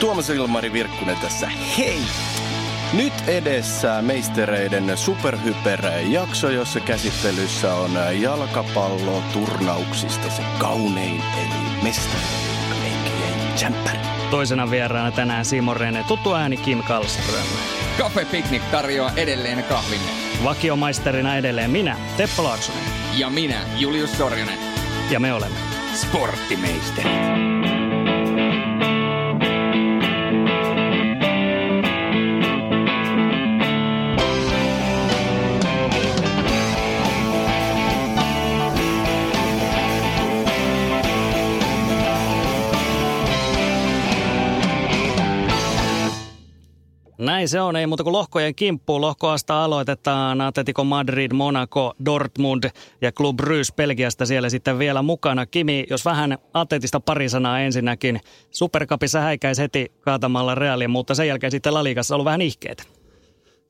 Tuomas Ilmari Virkkunen tässä. Hei! Nyt edessä meistereiden superhyper-jakso, jossa käsittelyssä on jalkapallo turnauksista se kaunein eli mestari, a.k.a. Toisena vieraana tänään Simon Rene, tuttu ääni Kim Kallström. Cafe Picnic tarjoaa edelleen kahvinne. Vakiomaisterina edelleen minä, Teppo Laaksonen. Ja minä, Julius Sorjonen. Ja me olemme Sporttimeisteri. Näin se on, ei muuta kuin lohkojen kimppuun. Lohkoasta aloitetaan Atletico Madrid, Monaco, Dortmund ja Club Brugge Belgiasta siellä sitten vielä mukana. Kimi, jos vähän Atletista pari sanaa ensinnäkin. Supercupissa häikäisi heti kaatamalla Realia, mutta sen jälkeen sitten La Ligassa on ollut vähän ihkeitä.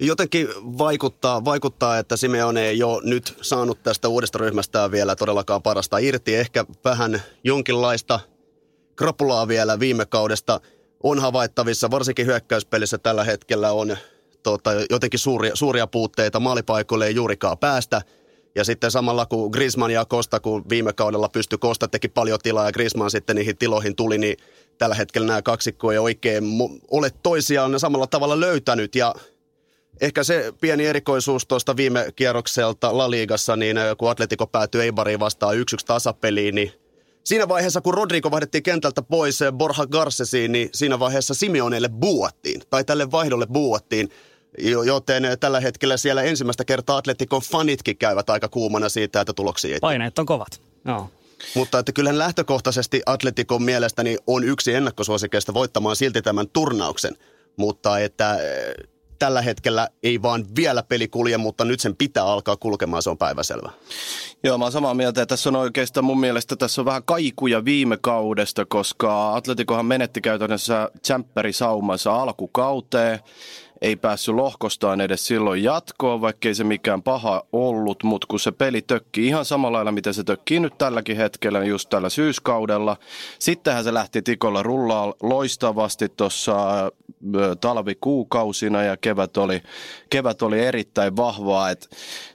Jotenkin vaikuttaa, vaikuttaa, että Simeone ei ole nyt saanut tästä uudesta ryhmästä vielä todellakaan parasta irti. Ehkä vähän jonkinlaista krapulaa vielä viime kaudesta – on havaittavissa, varsinkin hyökkäyspelissä tällä hetkellä on tota, jotenkin suuria, suuria puutteita. Maalipaikoille ei juurikaan päästä. Ja sitten samalla kun Griezmann ja Costa, kun viime kaudella pystyi Costa teki paljon tilaa ja Griezmann sitten niihin tiloihin tuli, niin tällä hetkellä nämä kaksikko ei oikein ole toisiaan samalla tavalla löytänyt. Ja ehkä se pieni erikoisuus tuosta viime kierrokselta La Ligassa, niin kun Atletico päätyi Eibariin vastaan 1-1 tasapeliin, niin Siinä vaiheessa, kun Rodrigo vaihdettiin kentältä pois eh, Borja Garcesiin, niin siinä vaiheessa Simeonelle buuattiin, tai tälle vaihdolle buuattiin. Joten eh, tällä hetkellä siellä ensimmäistä kertaa Atletikon fanitkin käyvät aika kuumana siitä, että tuloksia ei Paineet on kovat. No. Mutta että kyllähän lähtökohtaisesti Atletikon mielestäni on yksi ennakkosuosikeista voittamaan silti tämän turnauksen. Mutta että eh, tällä hetkellä ei vaan vielä peli kulje, mutta nyt sen pitää alkaa kulkemaan, se on päiväselvä. Joo, mä oon samaa mieltä, että tässä on oikeastaan mun mielestä tässä on vähän kaikuja viime kaudesta, koska Atletikohan menetti käytännössä saumassa alkukauteen ei päässyt lohkostaan edes silloin jatkoon, vaikkei se mikään paha ollut, mutta kun se peli tökki ihan samalla lailla, miten se tökkii nyt tälläkin hetkellä, just tällä syyskaudella. Sittenhän se lähti tikolla rullaa loistavasti tuossa talvikuukausina ja kevät oli, kevät oli erittäin vahvaa. Et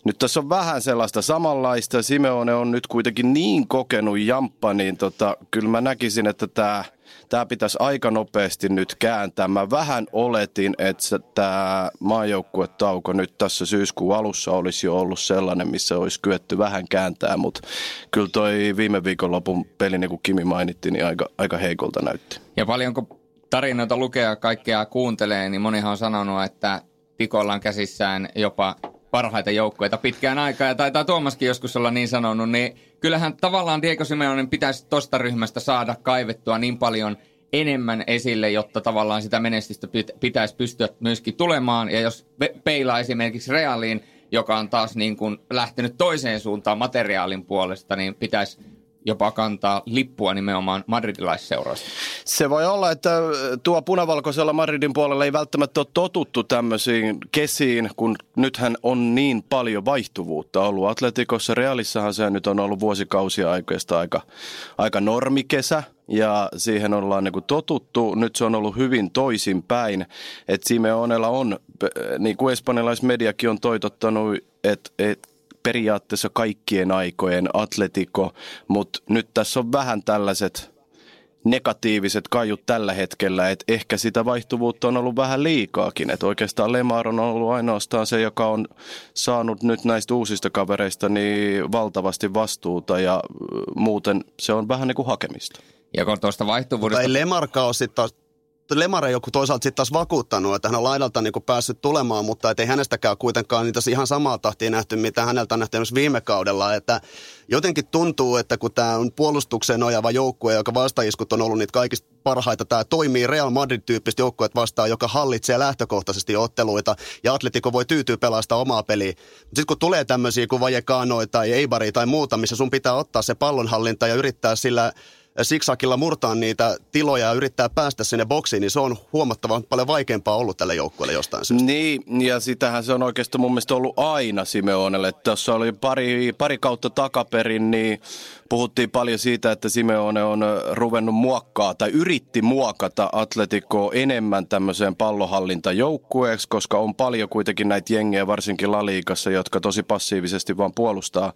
nyt tässä on vähän sellaista samanlaista. Simeone on nyt kuitenkin niin kokenut jamppa, niin tota, kyllä mä näkisin, että tämä tämä pitäisi aika nopeasti nyt kääntää. Mä vähän oletin, että tämä maajoukkuetauko nyt tässä syyskuun alussa olisi jo ollut sellainen, missä olisi kyetty vähän kääntää, mutta kyllä toi viime viikonlopun peli, niin kuin Kimi mainitti, niin aika, aika heikolta näytti. Ja paljonko tarinoita lukea kaikkea kuuntelee, niin monihan on sanonut, että Tikolla on käsissään jopa parhaita joukkueita pitkään aikaa, ja taitaa Tuomaskin joskus olla niin sanonut, niin kyllähän tavallaan Diego Simeonen pitäisi tosta ryhmästä saada kaivettua niin paljon enemmän esille, jotta tavallaan sitä menestystä pitäisi pystyä myöskin tulemaan. Ja jos peilaa esimerkiksi Realiin, joka on taas niin kuin lähtenyt toiseen suuntaan materiaalin puolesta, niin pitäisi jopa kantaa lippua nimenomaan madridilaisseuroista. Se voi olla, että tuo punavalkoisella Madridin puolella ei välttämättä ole totuttu tämmöisiin kesiin, kun nythän on niin paljon vaihtuvuutta ollut. Atletikossa Realissahan se nyt on ollut vuosikausia aikaista aika, aika normikesä, ja siihen ollaan niin kuin totuttu. Nyt se on ollut hyvin toisinpäin, että Simeonella on, niin kuin espanjalaismediakin on toitottanut, että, että periaatteessa kaikkien aikojen atletiko, mutta nyt tässä on vähän tällaiset negatiiviset kajut tällä hetkellä, että ehkä sitä vaihtuvuutta on ollut vähän liikaakin, että oikeastaan Lemar on ollut ainoastaan se, joka on saanut nyt näistä uusista kavereista niin valtavasti vastuuta ja muuten se on vähän niin kuin hakemista. Ja kun tuosta vaihtuvuudesta... Ei Lemarka ole sitten taas Lemare joku toisaalta sitten taas vakuuttanut, että hän on laidalta niin kuin päässyt tulemaan, mutta ei hänestäkään kuitenkaan niitä ihan samaa tahtia nähty, mitä häneltä on nähty myös viime kaudella. Että jotenkin tuntuu, että kun tämä on puolustukseen nojava joukkue, joka vastaiskut on ollut niitä kaikista parhaita, tämä toimii Real Madrid-tyyppistä joukkuetta vastaan, joka hallitsee lähtökohtaisesti otteluita, ja Atletico voi tyytyä pelastaa omaa peliä. Sitten kun tulee tämmöisiä kuin Vajekanoita tai Eibari tai muuta, missä sun pitää ottaa se pallonhallinta ja yrittää sillä siksakilla murtaa niitä tiloja ja yrittää päästä sinne boksiin, niin se on huomattavan paljon vaikeampaa ollut tälle joukkueelle jostain syystä. Niin, ja sitähän se on oikeastaan mun mielestä ollut aina Simeonelle. Tuossa oli pari, pari kautta takaperin, niin puhuttiin paljon siitä, että Simeone on ruvennut muokkaa tai yritti muokata Atletico enemmän tämmöiseen pallohallintajoukkueeksi, koska on paljon kuitenkin näitä jengejä, varsinkin Laliikassa, jotka tosi passiivisesti vaan puolustaa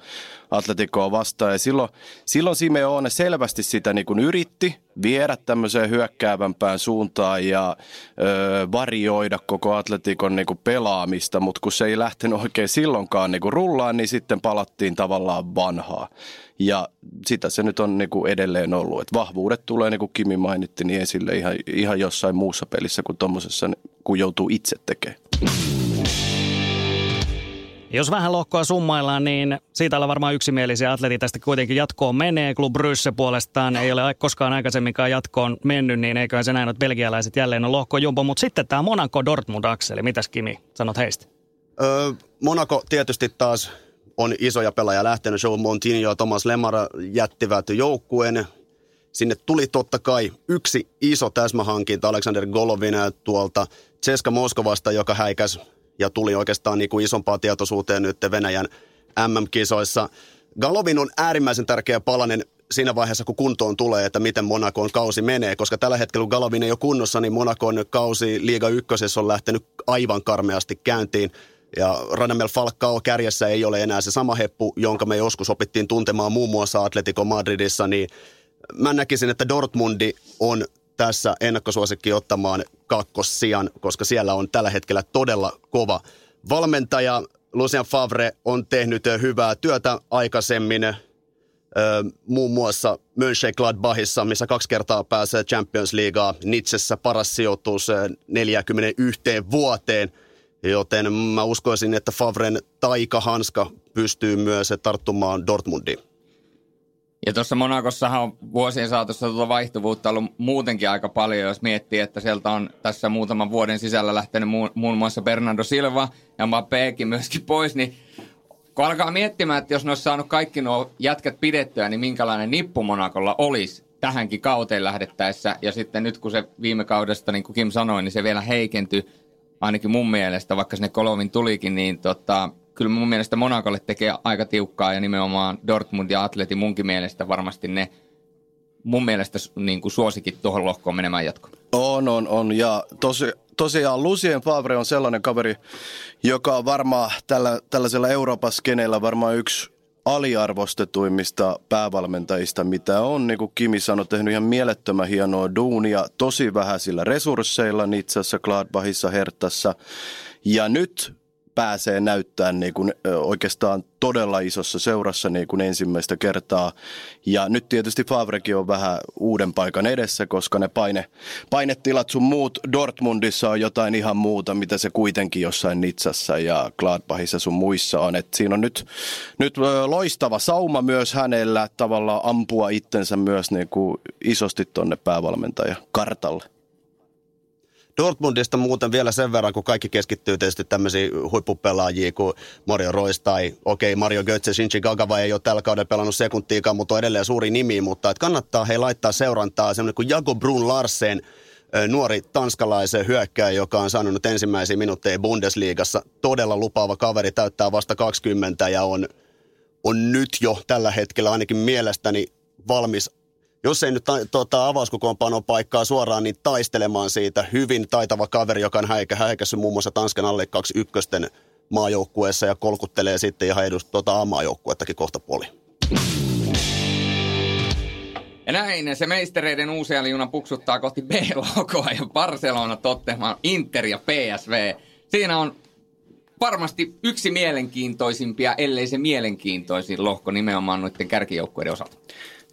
Atleticoa vastaan. Ja silloin, silloin Simeone selvästi sitä niin kuin yritti viedä tämmöiseen hyökkäävämpään suuntaan ja ö, varioida koko Atletikon niin kuin pelaamista, mutta kun se ei lähtenyt oikein silloinkaan niin kuin rullaan, niin sitten palattiin tavallaan vanhaa. Ja sitä se nyt on niin kuin edelleen ollut. että vahvuudet tulee, niin kuin Kimi mainitti, niin esille ihan, ihan jossain muussa pelissä kuin tuommoisessa, kun joutuu itse tekemään. Jos vähän lohkoa summaillaan, niin siitä ollaan varmaan yksimielisiä. Atleti tästä kuitenkin jatkoon menee. Klub Brysse puolestaan ei ole koskaan aikaisemminkaan jatkoon mennyt, niin eiköhän se näin, että belgialaiset jälleen on lohko jumpo. Mutta sitten tämä Monaco Dortmund-akseli. Mitäs Kimi sanot heistä? Öö, Monaco tietysti taas on isoja pelaajia lähtenyt. Joe Montinho ja Thomas Lemara jättivät joukkueen. Sinne tuli totta kai yksi iso täsmähankinta Alexander Golovin tuolta Ceska Moskovasta, joka häikäs ja tuli oikeastaan niin kuin isompaa tietoisuuteen nyt Venäjän MM-kisoissa. Galovin on äärimmäisen tärkeä palanen siinä vaiheessa, kun kuntoon tulee, että miten Monakon kausi menee, koska tällä hetkellä, kun Galovin ei ole kunnossa, niin Monakon kausi Liiga ykkösessä on lähtenyt aivan karmeasti käyntiin. Ja Radamel Falcao kärjessä ei ole enää se sama heppu, jonka me joskus opittiin tuntemaan muun muassa Atletico Madridissa, niin mä näkisin, että Dortmundi on tässä ennakkosuosikki ottamaan kakkossian, koska siellä on tällä hetkellä todella kova valmentaja. Lucien Favre on tehnyt hyvää työtä aikaisemmin, muun muassa Mönchengladbachissa, missä kaksi kertaa pääsee Champions Leaguea. Nitsessä paras sijoitus 41 vuoteen, joten mä uskoisin, että Favren taikahanska pystyy myös tarttumaan Dortmundiin. Ja tuossa Monakossahan on vuosien saatossa tuota vaihtuvuutta ollut muutenkin aika paljon, jos miettii, että sieltä on tässä muutaman vuoden sisällä lähtenyt muun, muun muassa Bernardo Silva ja Mbappékin myöskin pois, niin kun alkaa miettimään, että jos ne olisi saanut kaikki nuo jätkät pidettyä, niin minkälainen nippu Monakolla olisi tähänkin kauteen lähdettäessä. Ja sitten nyt kun se viime kaudesta, niin kuin Kim sanoi, niin se vielä heikentyi, ainakin mun mielestä, vaikka sinne Kolovin tulikin, niin tota, kyllä mun mielestä Monakolle tekee aika tiukkaa ja nimenomaan Dortmund ja Atleti munkin mielestä varmasti ne mun mielestä niin kuin suosikin tuohon lohkoon menemään jatkoon. On, on, on. Ja tosi, tosiaan Lucien Favre on sellainen kaveri, joka on varmaan tällä, tällaisella Euroopan skeneellä varmaan yksi aliarvostetuimmista päävalmentajista, mitä on. Niin kuin Kimi sanoi, tehnyt ihan mielettömän hienoa duunia, tosi vähäisillä resursseilla Nitsassa, Gladbachissa, Hertassa. Ja nyt pääsee näyttää niin kuin oikeastaan todella isossa seurassa niin kuin ensimmäistä kertaa. Ja nyt tietysti Favrekin on vähän uuden paikan edessä, koska ne paine, painetilat sun muut Dortmundissa on jotain ihan muuta, mitä se kuitenkin jossain Nitsassa ja Gladbachissa sun muissa on. Et siinä on nyt, nyt loistava sauma myös hänellä tavallaan ampua itsensä myös niin kuin isosti tonne päävalmentaja kartalle. Dortmundista muuten vielä sen verran, kun kaikki keskittyy tietysti tämmöisiin huippupelaajia kuin Mario Royce tai okei, okay, Mario Götze, Shinji Gagava ei ole tällä kaudella pelannut sekuntiikaan, mutta on edelleen suuri nimi, mutta että kannattaa he laittaa seurantaa semmoinen kuin Jago Brun Larsen, nuori tanskalaisen hyökkäjä, joka on saanut ensimmäisiä minuutteja Bundesliigassa. Todella lupaava kaveri, täyttää vasta 20 ja on, on nyt jo tällä hetkellä ainakin mielestäni valmis jos ei nyt ta, tuota, avauskokoonpanon paikkaa suoraan, niin taistelemaan siitä hyvin taitava kaveri, joka on häikä, häikässyt muun muassa Tanskan alle 21 maajoukkueessa ja kolkuttelee sitten ihan edust tuota A-maajoukkuettakin kohta puoli. Ja näin se meistereiden uusia juna puksuttaa kohti B-logoa ja Barcelona Tottenham, Inter ja PSV. Siinä on varmasti yksi mielenkiintoisimpia, ellei se mielenkiintoisin lohko nimenomaan noiden kärkijoukkueiden osalta.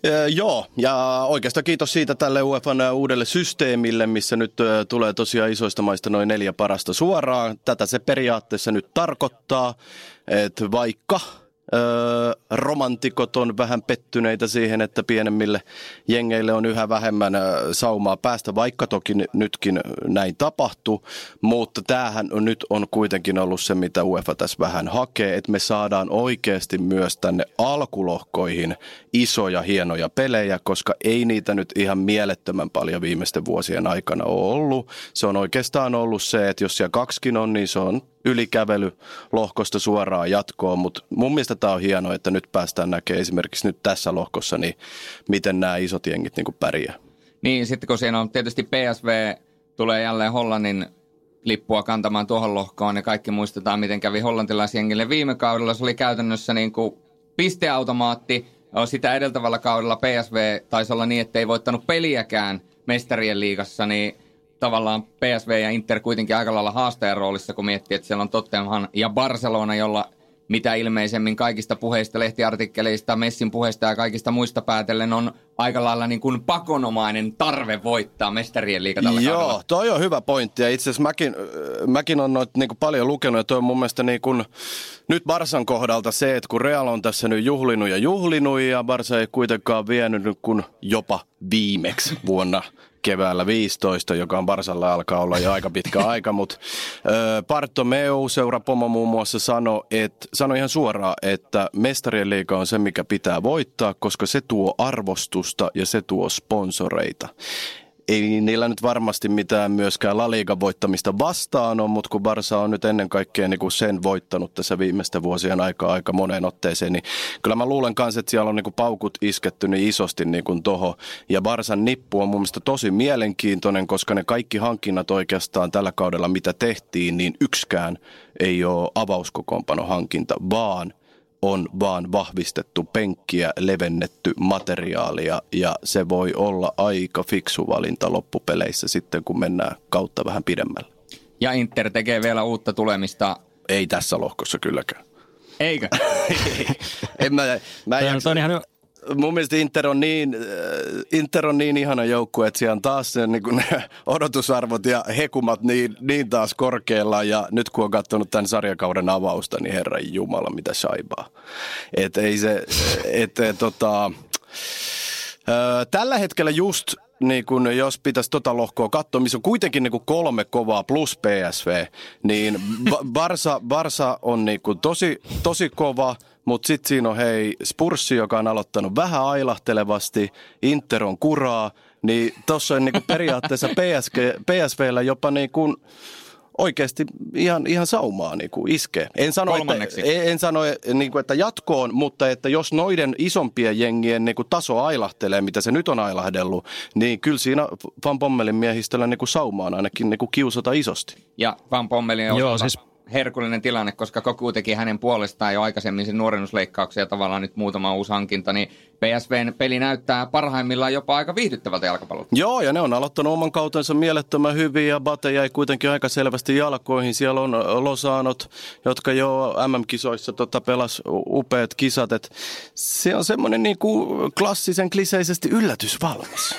Ee, joo, ja oikeastaan kiitos siitä tälle UEFan uudelle systeemille, missä nyt ö, tulee tosiaan isoista maista noin neljä parasta suoraan. Tätä se periaatteessa nyt tarkoittaa, että vaikka ö, romantikot on vähän pettyneitä siihen, että pienemmille jengeille on yhä vähemmän saumaa päästä, vaikka toki nytkin näin tapahtuu. Mutta tämähän on, nyt on kuitenkin ollut se, mitä UEFA tässä vähän hakee, että me saadaan oikeasti myös tänne alkulohkoihin isoja, hienoja pelejä, koska ei niitä nyt ihan mielettömän paljon viimeisten vuosien aikana ole ollut. Se on oikeastaan ollut se, että jos siellä kaksikin on, niin se on ylikävely lohkosta suoraan jatkoon, mutta mun mielestä tämä on hienoa, että nyt päästään näkemään esimerkiksi nyt tässä lohkossa, niin miten nämä isot jengit niin pärjää. Niin, sitten kun siinä on tietysti PSV tulee jälleen Hollannin lippua kantamaan tuohon lohkoon, niin kaikki muistetaan, miten kävi hollantilaisjengille viime kaudella. Se oli käytännössä niin kuin pisteautomaatti. Sitä edeltävällä kaudella PSV taisi olla niin, että ei voittanut peliäkään mestarien liigassa, niin tavallaan PSV ja Inter kuitenkin aika lailla haastajan roolissa, kun miettii, että siellä on Tottenham ja Barcelona, jolla mitä ilmeisemmin kaikista puheista, lehtiartikkeleista, Messin puheista ja kaikista muista päätellen on aika lailla niin kuin pakonomainen tarve voittaa mestarien liiga tällä Joo, kaudella. toi on hyvä pointti ja itse asiassa mäkin, mäkin on noit niin kuin paljon lukenut ja toi on mun mielestä niin kuin, nyt Barsan kohdalta se, että kun Real on tässä nyt juhlinut ja juhlinut ja Barsa ei kuitenkaan vienyt nyt kun jopa viimeksi vuonna keväällä 15, joka on Barsalla alkaa olla jo aika pitkä aika, mutta Bartomeu, seurapomo muun muassa sanoi, että, sanoi ihan suoraan, että mestarien liiga on se, mikä pitää voittaa, koska se tuo arvostusta ja se tuo sponsoreita ei niillä nyt varmasti mitään myöskään La Liga voittamista vastaan on, mutta kun Barsa on nyt ennen kaikkea niin kuin sen voittanut tässä viimeisten vuosien aikaa aika moneen otteeseen, niin kyllä mä luulen kanssa, että siellä on niin kuin paukut isketty niin isosti niin kuin toho. Ja Barsan nippu on mun mielestä tosi mielenkiintoinen, koska ne kaikki hankinnat oikeastaan tällä kaudella, mitä tehtiin, niin yksikään ei ole avauskokoonpano hankinta, vaan – on vaan vahvistettu penkkiä, levennetty materiaalia ja se voi olla aika fiksu valinta loppupeleissä sitten, kun mennään kautta vähän pidemmälle. Ja Inter tekee vielä uutta tulemista. Ei tässä lohkossa kylläkään. Eikö? en mä, mä en jaksa, on ihan mun mielestä Inter on niin, äh, Inter on niin ihana joukkue, että siellä on taas se, niin kuin ne odotusarvot ja hekumat niin, niin taas korkealla. Ja nyt kun on katsonut tämän sarjakauden avausta, niin herran jumala, mitä saibaa. Et ei se, et, tota, äh, tällä hetkellä just niin kun jos pitäisi tota lohkoa katsoa, missä on kuitenkin niin kolme kovaa plus PSV, niin Barsa, Barsa on niin tosi, tosi kova – mutta sitten siinä on hei Spurssi, joka on aloittanut vähän ailahtelevasti, Inter on kuraa, niin tuossa on niinku periaatteessa PSG, PSVllä jopa niinku oikeasti ihan, ihan saumaa niin kuin iskee. En sano, että, en, en sano niin kuin, että jatkoon, mutta että jos noiden isompien jengien niin kuin taso ailahtelee, mitä se nyt on ailahdellut, niin kyllä siinä Van Pommelin miehistöllä niin kuin saumaan ainakin niin kuin kiusata isosti. Ja Van Pommelin osalta Joo, siis herkullinen tilanne, koska Koku teki hänen puolestaan jo aikaisemmin sen nuorennusleikkauksen ja tavallaan nyt muutama uusi hankinta, niin PSVn peli näyttää parhaimmillaan jopa aika viihdyttävältä jalkapallolta. Joo, ja ne on aloittanut oman kautensa mielettömän hyvin ja Bate jäi kuitenkin aika selvästi jalkoihin. Siellä on Losanot, jotka jo MM-kisoissa tota, pelas upeat kisat. Et se on semmoinen niin kuin klassisen kliseisesti yllätysvalmis.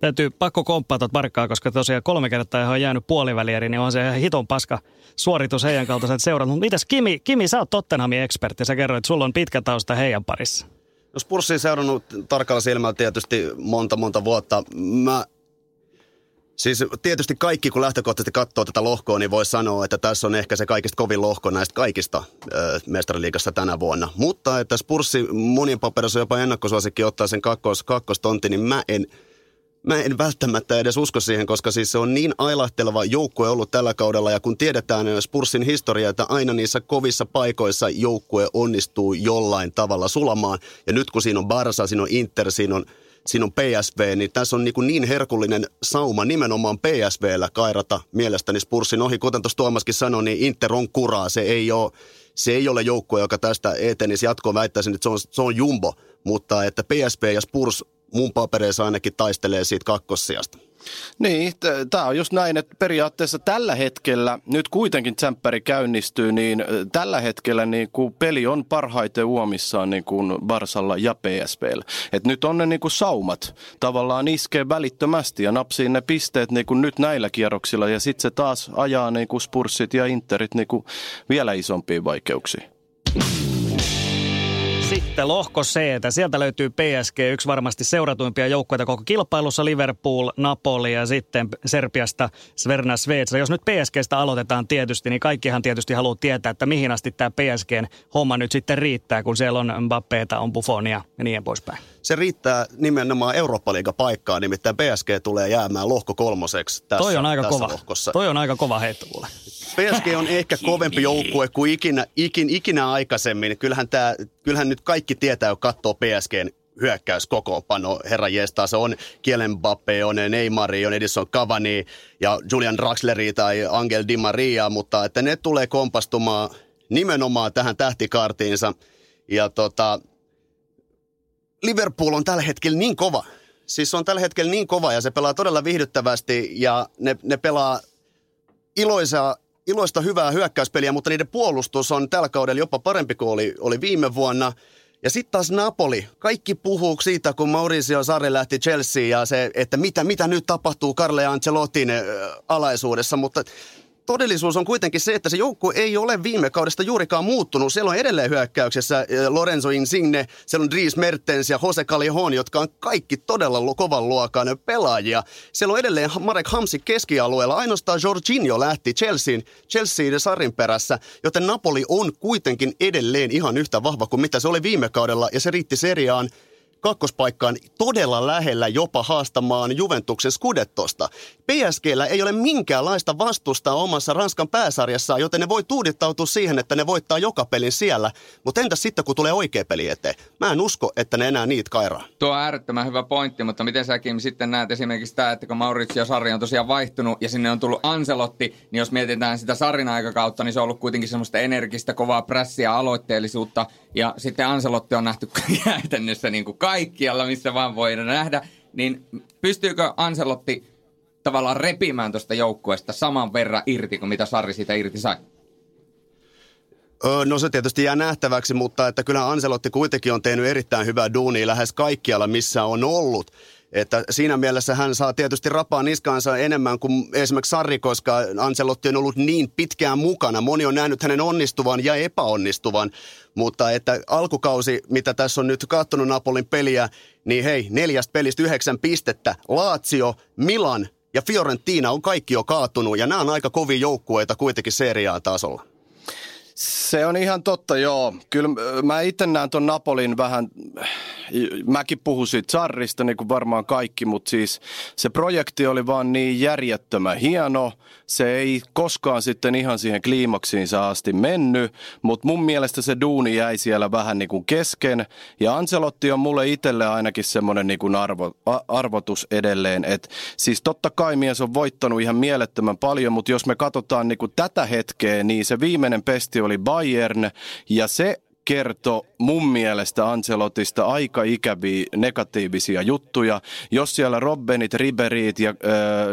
Täytyy pakko komppaa tuota Barkkaa, koska tosiaan kolme kertaa ihan on jäänyt puolivälieri, niin on se ihan hiton paska suoritus heidän kaltaiset seurat. Mutta mitäs Kimi, Kimi, sä oot Tottenhamin ekspertti, sä kerroit, että sulla on pitkä tausta heidän parissa. Jos Purssi seurannut tarkalla silmällä tietysti monta monta vuotta. Mä Siis tietysti kaikki, kun lähtökohtaisesti katsoo tätä lohkoa, niin voi sanoa, että tässä on ehkä se kaikista kovin lohko näistä kaikista ö, mestariliigassa tänä vuonna. Mutta että Spurssi monien paperissa jopa ennakkosuosikki ottaa sen kakkos, kakkostonti, niin mä en – Mä en välttämättä edes usko siihen, koska siis se on niin ailahteleva joukkue ollut tällä kaudella. Ja kun tiedetään Spursin historia, että aina niissä kovissa paikoissa joukkue onnistuu jollain tavalla sulamaan. Ja nyt kun siinä on Barsa, siinä on Inter, siinä on, siinä on PSV, niin tässä on niin, niin herkullinen sauma nimenomaan PSVllä kairata mielestäni Spursin ohi. Kuten tuossa Tuomaskin sanoi, niin Inter on kuraa. Se ei ole, se ei ole joukkue, joka tästä etenisi jatkoon. Väittäisin, että se on, se on jumbo. Mutta että PSV ja Spurs mun papereissa ainakin taistelee siitä kakkossijasta. Niin, tämä on just näin, että periaatteessa tällä hetkellä, nyt kuitenkin tsemppäri käynnistyy, niin tällä hetkellä niin kuin peli on parhaiten uomissaan niin kuin Barsalla ja PSPllä. Et nyt on ne niin kuin saumat tavallaan iskee välittömästi ja napsii ne pisteet niin kuin nyt näillä kierroksilla ja sitten se taas ajaa niin kuin Spurssit ja Interit niin kuin vielä isompiin vaikeuksiin. Sitten lohko C, että sieltä löytyy PSG, yksi varmasti seuratuimpia joukkoita koko kilpailussa, Liverpool, Napoli ja sitten Serbiasta Sverna Sveitsa. Jos nyt PSGstä aloitetaan tietysti, niin kaikkihan tietysti haluaa tietää, että mihin asti tämä PSGn homma nyt sitten riittää, kun siellä on Mbappeeta, on Buffonia ja niin poispäin. Se riittää nimenomaan eurooppa paikkaa, nimittäin PSG tulee jäämään lohko kolmoseksi tässä, Toi on aika tässä kova. lohkossa. Toi on aika kova heitto mulle. PSG on ehkä kovempi joukkue kuin ikinä, ikin, ikinä aikaisemmin. Kyllähän, tää, kyllähän nyt kaikki tietää, jo katsoo PSGn hyökkäyskokoonpano. Herra jestaa, se on Kielen Mbappe, on Neymar, on Edison Cavani ja Julian Draxleri tai Angel Di Maria, mutta että ne tulee kompastumaan nimenomaan tähän tähtikaartiinsa. Ja tota, Liverpool on tällä hetkellä niin kova. Siis on tällä hetkellä niin kova ja se pelaa todella viihdyttävästi ja ne, ne pelaa iloisaa, iloista hyvää hyökkäyspeliä, mutta niiden puolustus on tällä kaudella jopa parempi kuin oli, oli viime vuonna. Ja sitten taas Napoli. Kaikki puhuu siitä, kun Mauricio Sarri lähti Chelsea ja se, että mitä, mitä nyt tapahtuu Carle Ancelottin alaisuudessa, mutta todellisuus on kuitenkin se, että se joukko ei ole viime kaudesta juurikaan muuttunut. Siellä on edelleen hyökkäyksessä eh, Lorenzo Insigne, siellä on Dries Mertens ja Jose Callejon, jotka on kaikki todella kovan luokan pelaajia. Siellä on edelleen Marek Hamsi keskialueella. Ainoastaan Jorginho lähti Chelseain, Chelseain sarin perässä, joten Napoli on kuitenkin edelleen ihan yhtä vahva kuin mitä se oli viime kaudella ja se riitti seriaan kakkospaikkaan todella lähellä jopa haastamaan Juventuksen skudettosta. PSGllä ei ole minkäänlaista vastusta omassa Ranskan pääsarjassa, joten ne voi tuudittautua siihen, että ne voittaa joka pelin siellä. Mutta entä sitten, kun tulee oikea peli eteen? Mä en usko, että ne enää niitä kairaa. Tuo on äärettömän hyvä pointti, mutta miten säkin sitten näet esimerkiksi tämä, että kun Maurizio Sarri on tosiaan vaihtunut ja sinne on tullut Anselotti, niin jos mietitään sitä Sarrin aikakautta, niin se on ollut kuitenkin semmoista energistä, kovaa prässiä, aloitteellisuutta. Ja sitten Anselotti on nähty käytännössä niin kuin kaikkialla, missä vaan voidaan nähdä. Niin pystyykö Anselotti tavallaan repimään tuosta joukkueesta saman verran irti kuin mitä Sarri siitä irti sai? No se tietysti jää nähtäväksi, mutta että kyllä Anselotti kuitenkin on tehnyt erittäin hyvää duunia lähes kaikkialla, missä on ollut. Että siinä mielessä hän saa tietysti rapaa niskaansa enemmän kuin esimerkiksi Sarri, koska Ancelotti on ollut niin pitkään mukana. Moni on nähnyt hänen onnistuvan ja epäonnistuvan, mutta että alkukausi, mitä tässä on nyt katsonut Napolin peliä, niin hei, neljästä pelistä yhdeksän pistettä. Lazio, Milan ja Fiorentina on kaikki jo kaatunut ja nämä on aika kovia joukkueita kuitenkin seriaa tasolla. Se on ihan totta, joo. Kyllä mä itse näen tuon Napolin vähän, mäkin puhun siitä Sarrista niin kuin varmaan kaikki, mutta siis se projekti oli vaan niin järjettömän hieno. Se ei koskaan sitten ihan siihen kliimaksiinsa asti mennyt, mutta mun mielestä se duuni jäi siellä vähän niin kuin kesken. Ja Ancelotti on mulle itselle ainakin semmoinen niin kuin arvo, a, arvotus edelleen, että siis totta kai mies on voittanut ihan mielettömän paljon, mutta jos me katsotaan niin kuin tätä hetkeä, niin se viimeinen pesti oli Bayern ja se kertoi mun mielestä Ancelotista aika ikäviä negatiivisia juttuja. Jos siellä Robbenit, Riberit ja äh,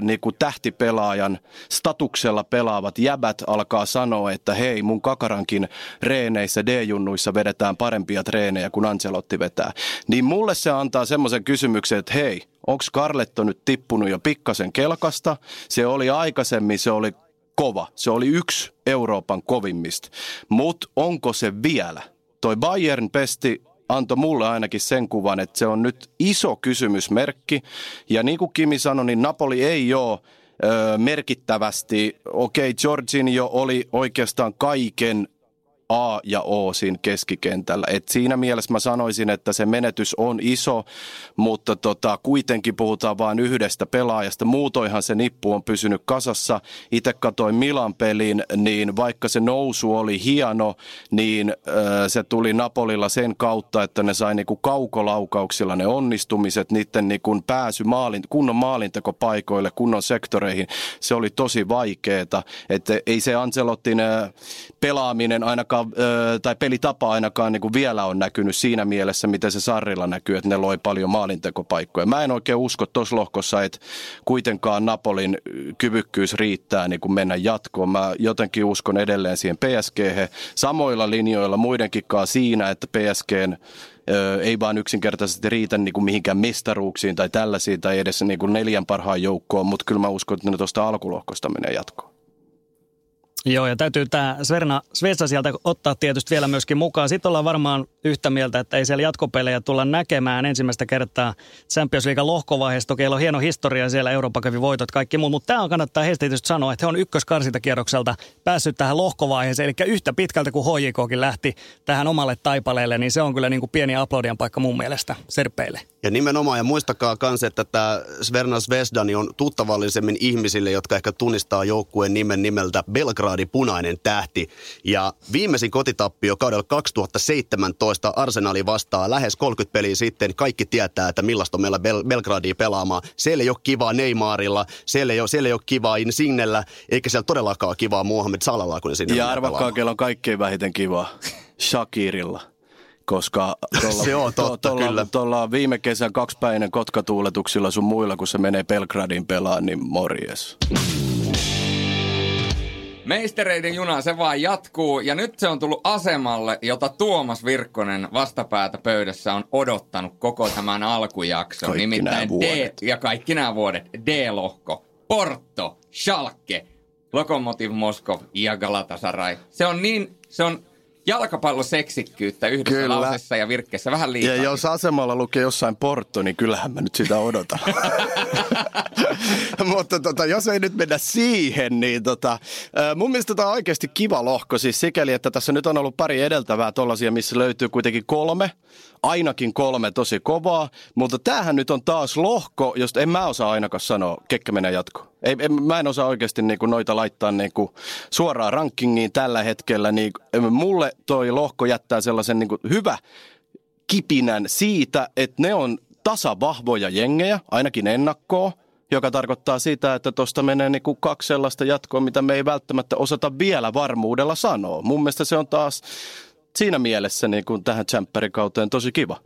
niinku tähtipelaajan statuksella pelaavat jäbät alkaa sanoa, että hei mun kakarankin reeneissä D-junnuissa vedetään parempia treenejä kuin Ancelotti vetää, niin mulle se antaa semmoisen kysymyksen, että hei, onko Carletto nyt tippunut jo pikkasen kelkasta? Se oli aikaisemmin, se oli kova. Se oli yksi Euroopan kovimmista. Mutta onko se vielä? Toi Bayern pesti antoi mulle ainakin sen kuvan, että se on nyt iso kysymysmerkki. Ja niin kuin Kimi sanoi, niin Napoli ei ole merkittävästi, okei, okay, Jorginho oli oikeastaan kaiken A ja O siinä keskikentällä. Et siinä mielessä mä sanoisin, että se menetys on iso, mutta tota, kuitenkin puhutaan vain yhdestä pelaajasta. Muutoinhan se nippu on pysynyt kasassa. Itse katsoin Milan pelin, niin vaikka se nousu oli hieno, niin äh, se tuli Napolilla sen kautta, että ne sai niinku kaukolaukauksilla ne onnistumiset, niiden niinku pääsy maalin, kunnon maalintekopaikoille, kunnon sektoreihin. Se oli tosi vaikeeta. Ei se Ancelottin pelaaminen ainakaan ainakaan, tai pelitapa ainakaan niin kuin vielä on näkynyt siinä mielessä, miten se Sarrilla näkyy, että ne loi paljon maalintekopaikkoja. Mä en oikein usko tuossa lohkossa, että kuitenkaan Napolin kyvykkyys riittää niin kuin mennä jatkoon. Mä jotenkin uskon edelleen siihen PSG samoilla linjoilla muidenkin siinä, että PSGn ei vaan yksinkertaisesti riitä niin kuin mihinkään mestaruuksiin tai tällaisiin tai edes niin kuin neljän parhaan joukkoon, mutta kyllä mä uskon, että ne tuosta alkulohkosta menee jatkoon. Joo, ja täytyy tämä Sverna Svetsa sieltä ottaa tietysti vielä myöskin mukaan. Sitten ollaan varmaan yhtä mieltä, että ei siellä jatkopelejä tulla näkemään ensimmäistä kertaa Champions League lohkovaiheessa. Toki on hieno historia siellä, Euroopan kävi voitot, kaikki muut. Mutta tämä on kannattaa heistä tietysti sanoa, että he on ykköskarsintakierrokselta päässyt tähän lohkovaiheeseen. Eli yhtä pitkältä kuin HJKkin lähti tähän omalle taipaleelle, niin se on kyllä niin kuin pieni aplodian paikka mun mielestä Serpeille. Ja nimenomaan, ja muistakaa myös, että tämä Sverna Vesdani on tuttavallisemmin ihmisille, jotka ehkä tunnistaa joukkueen nimen nimeltä Belgradi Punainen Tähti. Ja viimeisin kotitappio kaudella 2017 Arsenali vastaa lähes 30 peliä sitten. Kaikki tietää, että millaista on meillä Bel- Belgradia pelaamaan. Siellä ei ole kivaa Neymarilla, siellä ei ole, siellä ei ole kivaa Insignellä, eikä siellä todellakaan kivaa Muhammed Salalla, kun ne sinne Ja arvakkaa, kello on kaikkein vähiten kivaa. Shakirilla koska tuolla, se on totta, tuolla, kyllä. Tuolla viime kesän kaksipäinen kotkatuuletuksilla sun muilla, kun se menee Belgradin pelaan, niin morjes. Meistereiden juna, se vaan jatkuu ja nyt se on tullut asemalle, jota Tuomas Virkkonen vastapäätä pöydässä on odottanut koko tämän alkujakson. Kaikki Nimittäin D, ja kaikki nämä vuodet. D-lohko, Porto, Schalke, Lokomotiv Moskov ja Galatasaray. Se on niin, se on jalkapalloseksikkyyttä yhdessä Kyllä. lausessa ja virkkeessä vähän liikaa. Ja jos asemalla lukee jossain Porto, niin kyllähän mä nyt sitä odotan. Mutta tota, jos ei nyt mennä siihen, niin tota, mun mielestä tämä on oikeasti kiva lohko. Siis sikäli, että tässä nyt on ollut pari edeltävää tollasia, missä löytyy kuitenkin kolme. Ainakin kolme tosi kovaa. Mutta tämähän nyt on taas lohko, josta en mä osaa ainakaan sanoa, kekkä menee jatko. Ei, en, mä en osaa oikeasti niinku noita laittaa niinku suoraan rankingiin tällä hetkellä. Niin mulle toi lohko jättää sellaisen niinku hyvä kipinän siitä, että ne on tasavahvoja jengejä, ainakin ennakkoa joka tarkoittaa sitä, että tuosta menee niinku kaksi sellaista jatkoa, mitä me ei välttämättä osata vielä varmuudella sanoa. Mun mielestä se on taas siinä mielessä niinku tähän kauteen tosi kiva.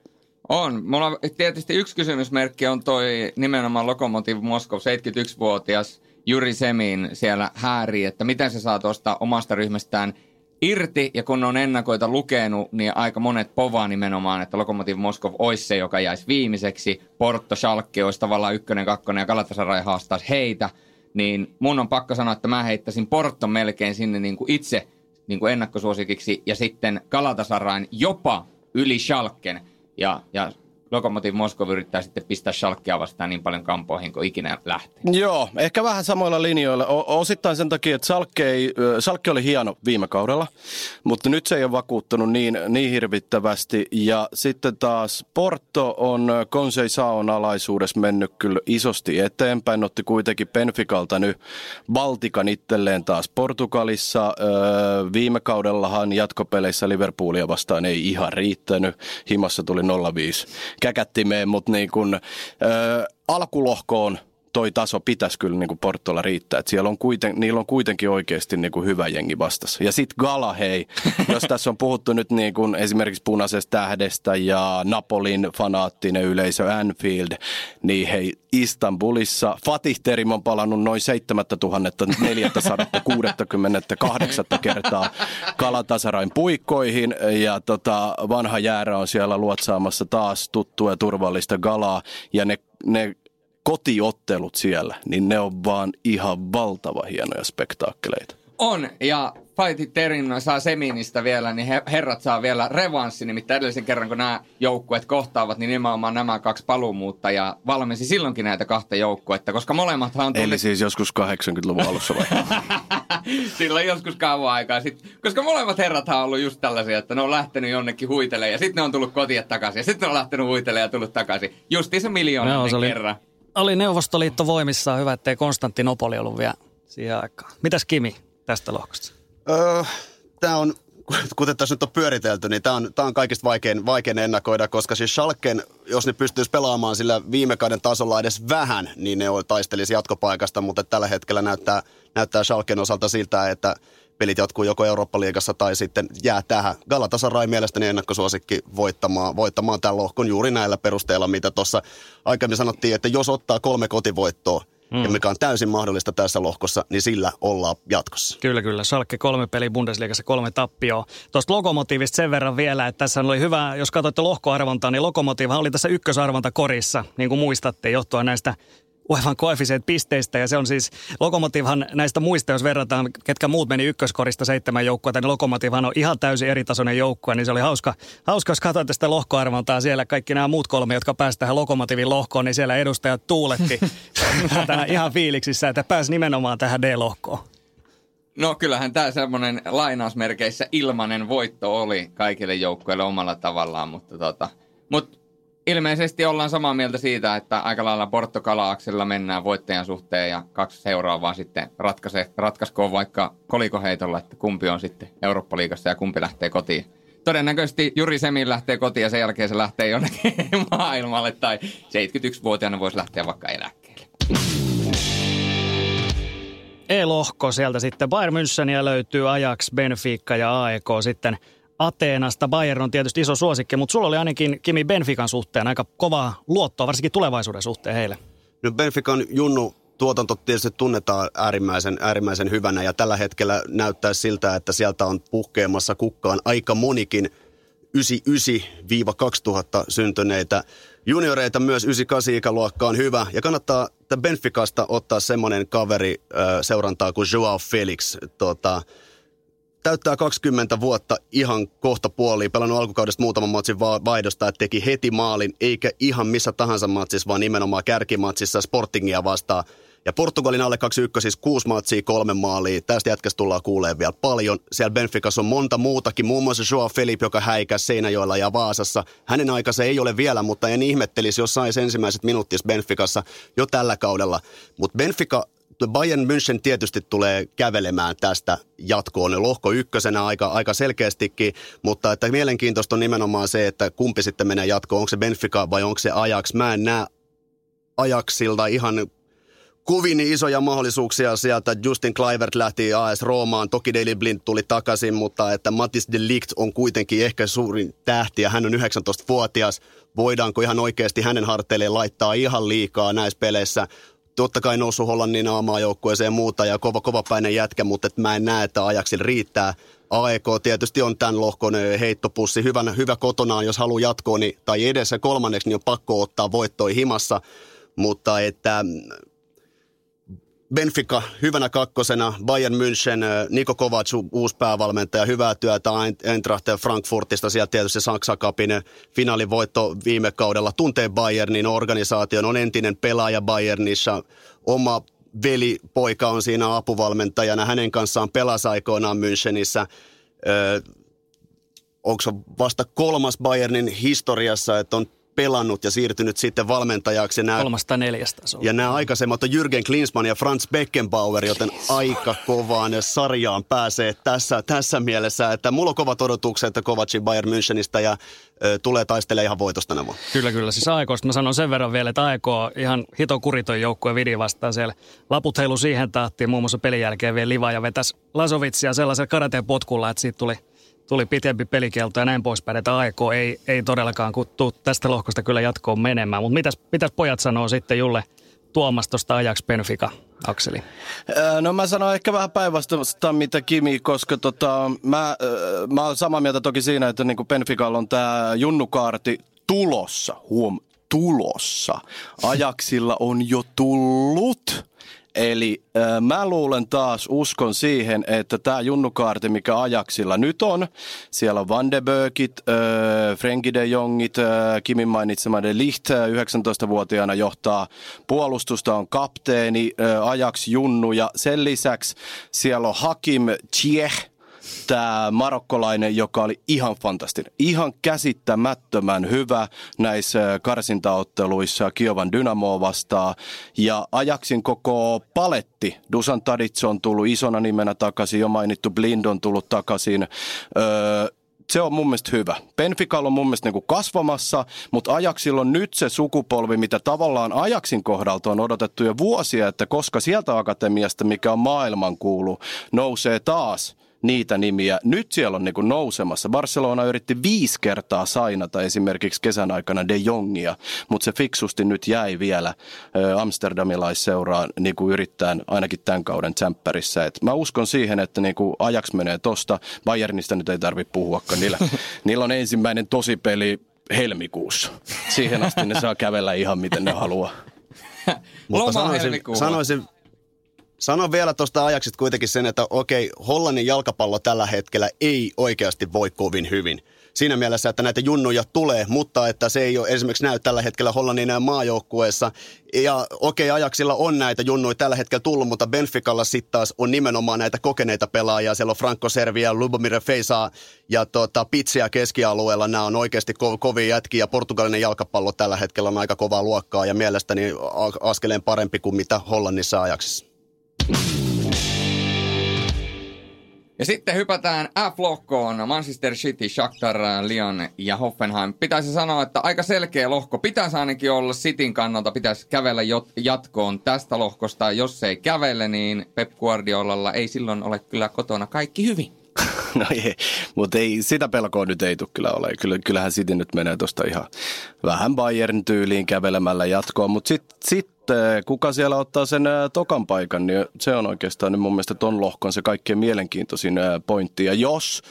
On. Mulla on tietysti yksi kysymysmerkki on toi nimenomaan Lokomotiv Moskov 71-vuotias Juri Semin siellä hääri, että miten se saa tuosta omasta ryhmästään – irti, ja kun on ennakoita lukenut, niin aika monet povaa nimenomaan, että Lokomotiv Moskov olisi se, joka jäisi viimeiseksi. Porto Schalke olisi tavallaan ykkönen, kakkonen ja Galatasaray haastaisi heitä. Niin mun on pakko sanoa, että mä heittäisin Porto melkein sinne niin kuin itse niin kuin ennakkosuosikiksi ja sitten Galatasarayn jopa yli Schalken. Ja, ja Lokomotiv Moskov yrittää sitten pistää Schalkea vastaan niin paljon kampoihin kuin ikinä lähtee. Joo, ehkä vähän samoilla linjoilla. O- osittain sen takia, että Schalke oli hieno viime kaudella, mutta nyt se ei ole vakuuttunut niin, niin hirvittävästi. Ja sitten taas Porto on Konsei Saon alaisuudessa mennyt kyllä isosti eteenpäin. Otti kuitenkin Benficalta nyt Baltikan itselleen taas Portugalissa. Öö, viime kaudellahan jatkopeleissä Liverpoolia vastaan ei ihan riittänyt. Himassa tuli 0-5 käkättimeen, mutta niin kun, ö, alkulohkoon toi taso pitäisi kyllä niin kuin Portolla riittää. Että siellä on kuiten, niillä on kuitenkin oikeasti niin kuin hyvä jengi vastassa. Ja sitten Gala, hei, jos tässä on puhuttu nyt niin kuin esimerkiksi punaisesta tähdestä ja Napolin fanaattinen yleisö Anfield, niin hei, Istanbulissa Fatih Terim on palannut noin 7468 kertaa Kalatasarain puikkoihin ja tota, vanha jäärä on siellä luotsaamassa taas tuttua ja turvallista galaa ja ne ne kotiottelut siellä, niin ne on vaan ihan valtava hienoja spektaakkeleita. On, ja Fightit Terin saa Seministä vielä, niin herrat saa vielä revanssi. Nimittäin edellisen kerran, kun nämä joukkueet kohtaavat, niin nimenomaan nämä kaksi paluumuuttajaa valmensi silloinkin näitä kahta joukkuetta, koska molemmat on tullut... Eli siis joskus 80-luvun alussa vai? Silloin joskus kauan aikaa sitten. Koska molemmat herrat on ollut just tällaisia, että ne on lähtenyt jonnekin huitelemaan ja sitten ne on tullut kotiin takaisin ja sitten ne on lähtenyt huitelemaan ja tullut takaisin. Justi se miljoona kerran oli Neuvostoliitto voimissaan. Hyvä, ettei Konstantinopoli ollut vielä siihen aikaan. Mitäs Kimi tästä lohkosta? Öö, tämä on, kuten tässä nyt on pyöritelty, niin tämä on, tämä on kaikista vaikein, vaikein ennakoida, koska siis Schalken, jos ne pystyisi pelaamaan sillä viime kauden tasolla edes vähän, niin ne taistelisi jatkopaikasta, mutta tällä hetkellä näyttää, näyttää Schalken osalta siltä, että pelit jatkuu joko Eurooppa-liigassa tai sitten jää tähän. Galatasaray mielestäni ennakkosuosikki voittamaan, voittamaan tämän lohkon juuri näillä perusteilla, mitä tuossa aikaisemmin sanottiin, että jos ottaa kolme kotivoittoa, mm. ja mikä on täysin mahdollista tässä lohkossa, niin sillä ollaan jatkossa. Kyllä, kyllä. Salkke kolme peli Bundesliigassa, kolme tappioa. Tuosta lokomotiivista sen verran vielä, että tässä oli hyvä, jos katsoitte lohkoarvontaa, niin lokomotiiva oli tässä ykkösarvonta korissa, niin kuin muistatte, johtuen näistä UEFA koefisient pisteistä ja se on siis, Lokomotivhan näistä muista, jos verrataan, ketkä muut meni ykköskorista seitsemän joukkoa, niin Lokomotivhan on ihan täysin eritasoinen joukkue, niin se oli hauska, hauska jos katsoin tästä lohkoarvontaa siellä, kaikki nämä muut kolme, jotka pääsivät tähän Lokomotivin lohkoon, niin siellä edustajat tuuletti ihan fiiliksissä, että pääsi nimenomaan tähän D-lohkoon. No kyllähän tämä semmoinen lainausmerkeissä ilmainen voitto oli kaikille joukkueille omalla tavallaan, mutta tota, mut ilmeisesti ollaan samaa mieltä siitä, että aika lailla Portokala-aksella mennään voittajan suhteen ja kaksi seuraavaa sitten ratkaise, ratkaiskoon vaikka kolikoheitolla, että kumpi on sitten Eurooppa-liigassa ja kumpi lähtee kotiin. Todennäköisesti Juri Semin lähtee kotiin ja sen jälkeen se lähtee jonnekin maailmalle tai 71-vuotiaana voisi lähteä vaikka eläkkeelle. E-lohko sieltä sitten Bayern Müncheniä löytyy Ajax, Benfica ja AEK sitten Ateenasta. Bayern on tietysti iso suosikki, mutta sulla oli ainakin Kimi Benfican suhteen aika kovaa luottoa, varsinkin tulevaisuuden suhteen heille. No Benfican junnu tuotanto tietysti tunnetaan äärimmäisen, äärimmäisen hyvänä ja tällä hetkellä näyttää siltä, että sieltä on puhkeamassa kukkaan aika monikin 99-2000 syntyneitä junioreita myös 98 ikäluokka on hyvä. Ja kannattaa Benficasta ottaa semmoinen kaveri seurantaa kuin Joao Felix. Tota, täyttää 20 vuotta ihan kohta puoliin, pelannut alkukaudesta muutaman matsin vaihdosta, että teki heti maalin, eikä ihan missä tahansa matsissa, vaan nimenomaan kärkimatsissa Sportingia vastaan. Ja Portugalin alle 21, siis kuusi matsia, kolme maalia. Tästä jätkästä tullaan kuulee vielä paljon. Siellä Benficassa on monta muutakin, muun muassa Joao Felipe, joka häikäsi Seinäjoella ja Vaasassa. Hänen aikansa ei ole vielä, mutta en ihmettelisi, jos saisi ensimmäiset minuuttis Benficassa jo tällä kaudella. Mutta Benfica Bayern München tietysti tulee kävelemään tästä jatkoon lohko ykkösenä aika, aika selkeästikin, mutta että mielenkiintoista on nimenomaan se, että kumpi sitten menee jatkoon, onko se Benfica vai onko se Ajax. Mä en näe Ajaxilta ihan kovin isoja mahdollisuuksia sieltä. Justin Clivert lähti AS Roomaan, toki Daily Blind tuli takaisin, mutta että Matis de Ligt on kuitenkin ehkä suurin tähti ja hän on 19-vuotias. Voidaanko ihan oikeasti hänen harteilleen laittaa ihan liikaa näissä peleissä? Totta kai noussut Hollannin aamaajoukkueeseen ja muuta ja kova, kova päinen jätkä, mutta et mä en näe, että ajaksilla riittää. AEK tietysti on tämän lohkon heittopussi, hyvän, hyvä kotonaan, jos haluaa jatkoa, niin, tai edessä kolmanneksi, niin on pakko ottaa voittoi himassa, mutta että Benfica hyvänä kakkosena, Bayern München, Niko Kovac, uusi päävalmentaja, hyvää työtä Eintracht Frankfurtista, sieltä tietysti Saksa Cupin finaalivoitto viime kaudella, tuntee Bayernin organisaation, on entinen pelaaja Bayernissa, oma velipoika on siinä apuvalmentajana, hänen kanssaan pelasi aikoinaan Münchenissä, onko vasta kolmas Bayernin historiassa, että on pelannut ja siirtynyt sitten valmentajaksi. Nämä, Kolmasta neljästä. Ja nämä aikaisemmat on Jürgen Klinsmann ja Franz Beckenbauer, joten aika kovaan sarjaan pääsee tässä, tässä mielessä. Että mulla on kovat odotukset, että Kovaci Bayern Münchenistä ja ö, tulee taistelemaan ihan voitosta nämä. Kyllä, kyllä. Siis Aikosta mä sanon sen verran vielä, että Aiko ihan hito kuriton joukkue vidi vastaan siellä. Laput heilu siihen tahtiin, muun muassa pelin jälkeen vielä liva ja vetäisi Lasovitsia sellaisella karateen potkulla, että siitä tuli – tuli pitempi pelikielto ja näin poispäin, että AEK ei, ei todellakaan tuu tästä lohkosta kyllä jatkoon menemään. Mutta mitäs, mitäs pojat sanoo sitten Julle Tuomas tuosta Ajax Benfica Akseli? No mä sanon ehkä vähän päinvastaista mitä Kimi, koska tota, mä, mä olen samaa mieltä toki siinä, että niin Benficalla on tämä junnukaarti tulossa, huom, tulossa. Ajaksilla on jo tullut Eli äh, mä luulen taas, uskon siihen, että tämä junnukaarti, mikä ajaksilla nyt on, siellä on Van de Bökit, äh, Frenkie de Jongit, äh, Kimin mainitsema de Licht, 19-vuotiaana johtaa puolustusta, on kapteeni, äh, ajaks junnu ja sen lisäksi siellä on Hakim Chieh, tämä marokkolainen, joka oli ihan fantastinen. Ihan käsittämättömän hyvä näissä karsintaotteluissa Kiovan Dynamoa vastaan. Ja ajaksin koko paletti. Dusan Tadic on tullut isona nimenä takaisin, jo mainittu Blind on tullut takaisin. Öö, se on mun mielestä hyvä. Benfica on mun mielestä niinku kasvamassa, mutta Ajaksilla on nyt se sukupolvi, mitä tavallaan Ajaksin kohdalta on odotettu jo vuosia, että koska sieltä akatemiasta, mikä on maailman kuulu, nousee taas niitä nimiä. Nyt siellä on niin kuin nousemassa. Barcelona yritti viisi kertaa sainata esimerkiksi kesän aikana De Jongia, mutta se fiksusti nyt jäi vielä amsterdamilaisseuraan niin kuin yrittäen ainakin tämän kauden tsemppärissä. Et mä uskon siihen, että niin kuin Ajax menee tosta. Bayernista nyt ei tarvitse puhuakaan. Niillä, niillä on ensimmäinen tosipeli helmikuussa. Siihen asti ne saa kävellä ihan miten ne haluaa. Mutta sanoisin, sanoisin, sanon vielä tuosta ajaksista kuitenkin sen, että okei, Hollannin jalkapallo tällä hetkellä ei oikeasti voi kovin hyvin siinä mielessä, että näitä junnuja tulee, mutta että se ei ole esimerkiksi näy tällä hetkellä Hollannin maajoukkueessa. Ja okei, Ajaksilla on näitä junnuja tällä hetkellä tullut, mutta Benficalla sitten taas on nimenomaan näitä kokeneita pelaajia. Siellä on Franco Servia, Lubomir Feisa ja tota, Pitsia keskialueella. Nämä on oikeasti ko- kovia jätkiä. Portugalinen jalkapallo tällä hetkellä on aika kovaa luokkaa ja mielestäni askeleen parempi kuin mitä Hollannissa Ajaksissa. Ja sitten hypätään F-lohkoon. Manchester City, Shakhtar, Lyon ja Hoffenheim. Pitäisi sanoa, että aika selkeä lohko. Pitäisi ainakin olla Cityn kannalta, pitäisi kävellä jatkoon tästä lohkosta. Jos ei kävele, niin Pep Guardiolalla ei silloin ole kyllä kotona kaikki hyvin. No ei, mutta ei, sitä pelkoa nyt ei tule kyllä ole. Kyllä, kyllähän City nyt menee tuosta ihan vähän Bayern tyyliin kävelemällä jatkoon. Mutta sitten sit sitten kuka siellä ottaa sen tokan paikan, niin se on oikeastaan niin mun mielestä ton lohkon se kaikkein mielenkiintoisin pointti. Ja jos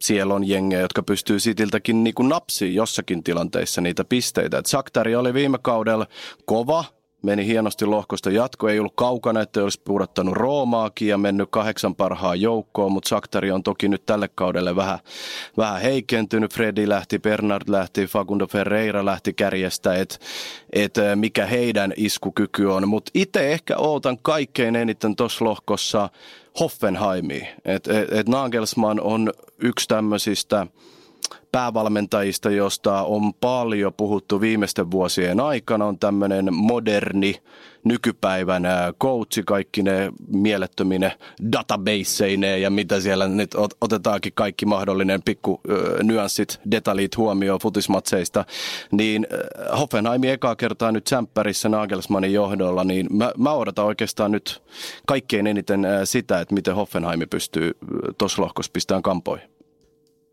siellä on jengejä, jotka pystyy Sitiltäkin niin napsiin jossakin tilanteissa niitä pisteitä. Saktari oli viime kaudella kova, meni hienosti lohkosta jatko. Ei ollut kaukana, että olisi pudottanut Roomaakin ja mennyt kahdeksan parhaan joukkoon, mutta Saktari on toki nyt tälle kaudelle vähän, vähän heikentynyt. Freddy lähti, Bernard lähti, Facundo Ferreira lähti kärjestä, että et mikä heidän iskukyky on. Mutta itse ehkä ootan kaikkein eniten tuossa lohkossa Hoffenheimiin. Että et, et Nagelsmann on yksi tämmöisistä – päävalmentajista, josta on paljon puhuttu viimeisten vuosien aikana, on tämmöinen moderni nykypäivän coachi, kaikki ne mielettömine databaseineen ja mitä siellä nyt otetaankin kaikki mahdollinen pikku nyanssit, detaljit huomioon futismatseista, niin Hoffenheim ekaa kertaa nyt Tsemppärissä Nagelsmannin johdolla, niin mä, mä odotan oikeastaan nyt kaikkein eniten sitä, että miten Hoffenheim pystyy tuossa lohkossa pistämään kampoihin.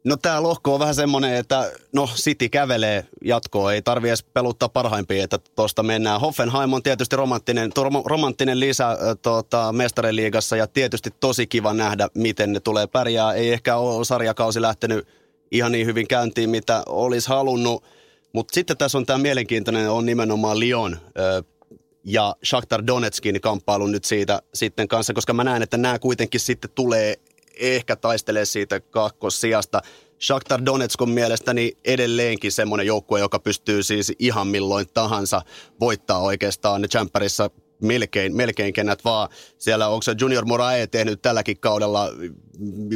No tämä lohko on vähän semmoinen, että no City kävelee jatkoa, ei tarvi edes peluttaa parhaimpia, että tuosta mennään. Hoffenheim on tietysti romanttinen, romanttinen lisä tota, mestariliigassa ja tietysti tosi kiva nähdä, miten ne tulee pärjää. Ei ehkä ole sarjakausi lähtenyt ihan niin hyvin käyntiin, mitä olisi halunnut, mutta sitten tässä on tämä mielenkiintoinen, on nimenomaan Lyon ja Shakhtar Donetskin kamppailu nyt siitä sitten kanssa, koska mä näen, että nämä kuitenkin sitten tulee ehkä taistelee siitä kakkossijasta. Shakhtar Donetsk on mielestäni edelleenkin semmoinen joukkue, joka pystyy siis ihan milloin tahansa voittaa oikeastaan Champerissa melkein, melkein kenät vaan. Siellä onko se Junior Morae tehnyt tälläkin kaudella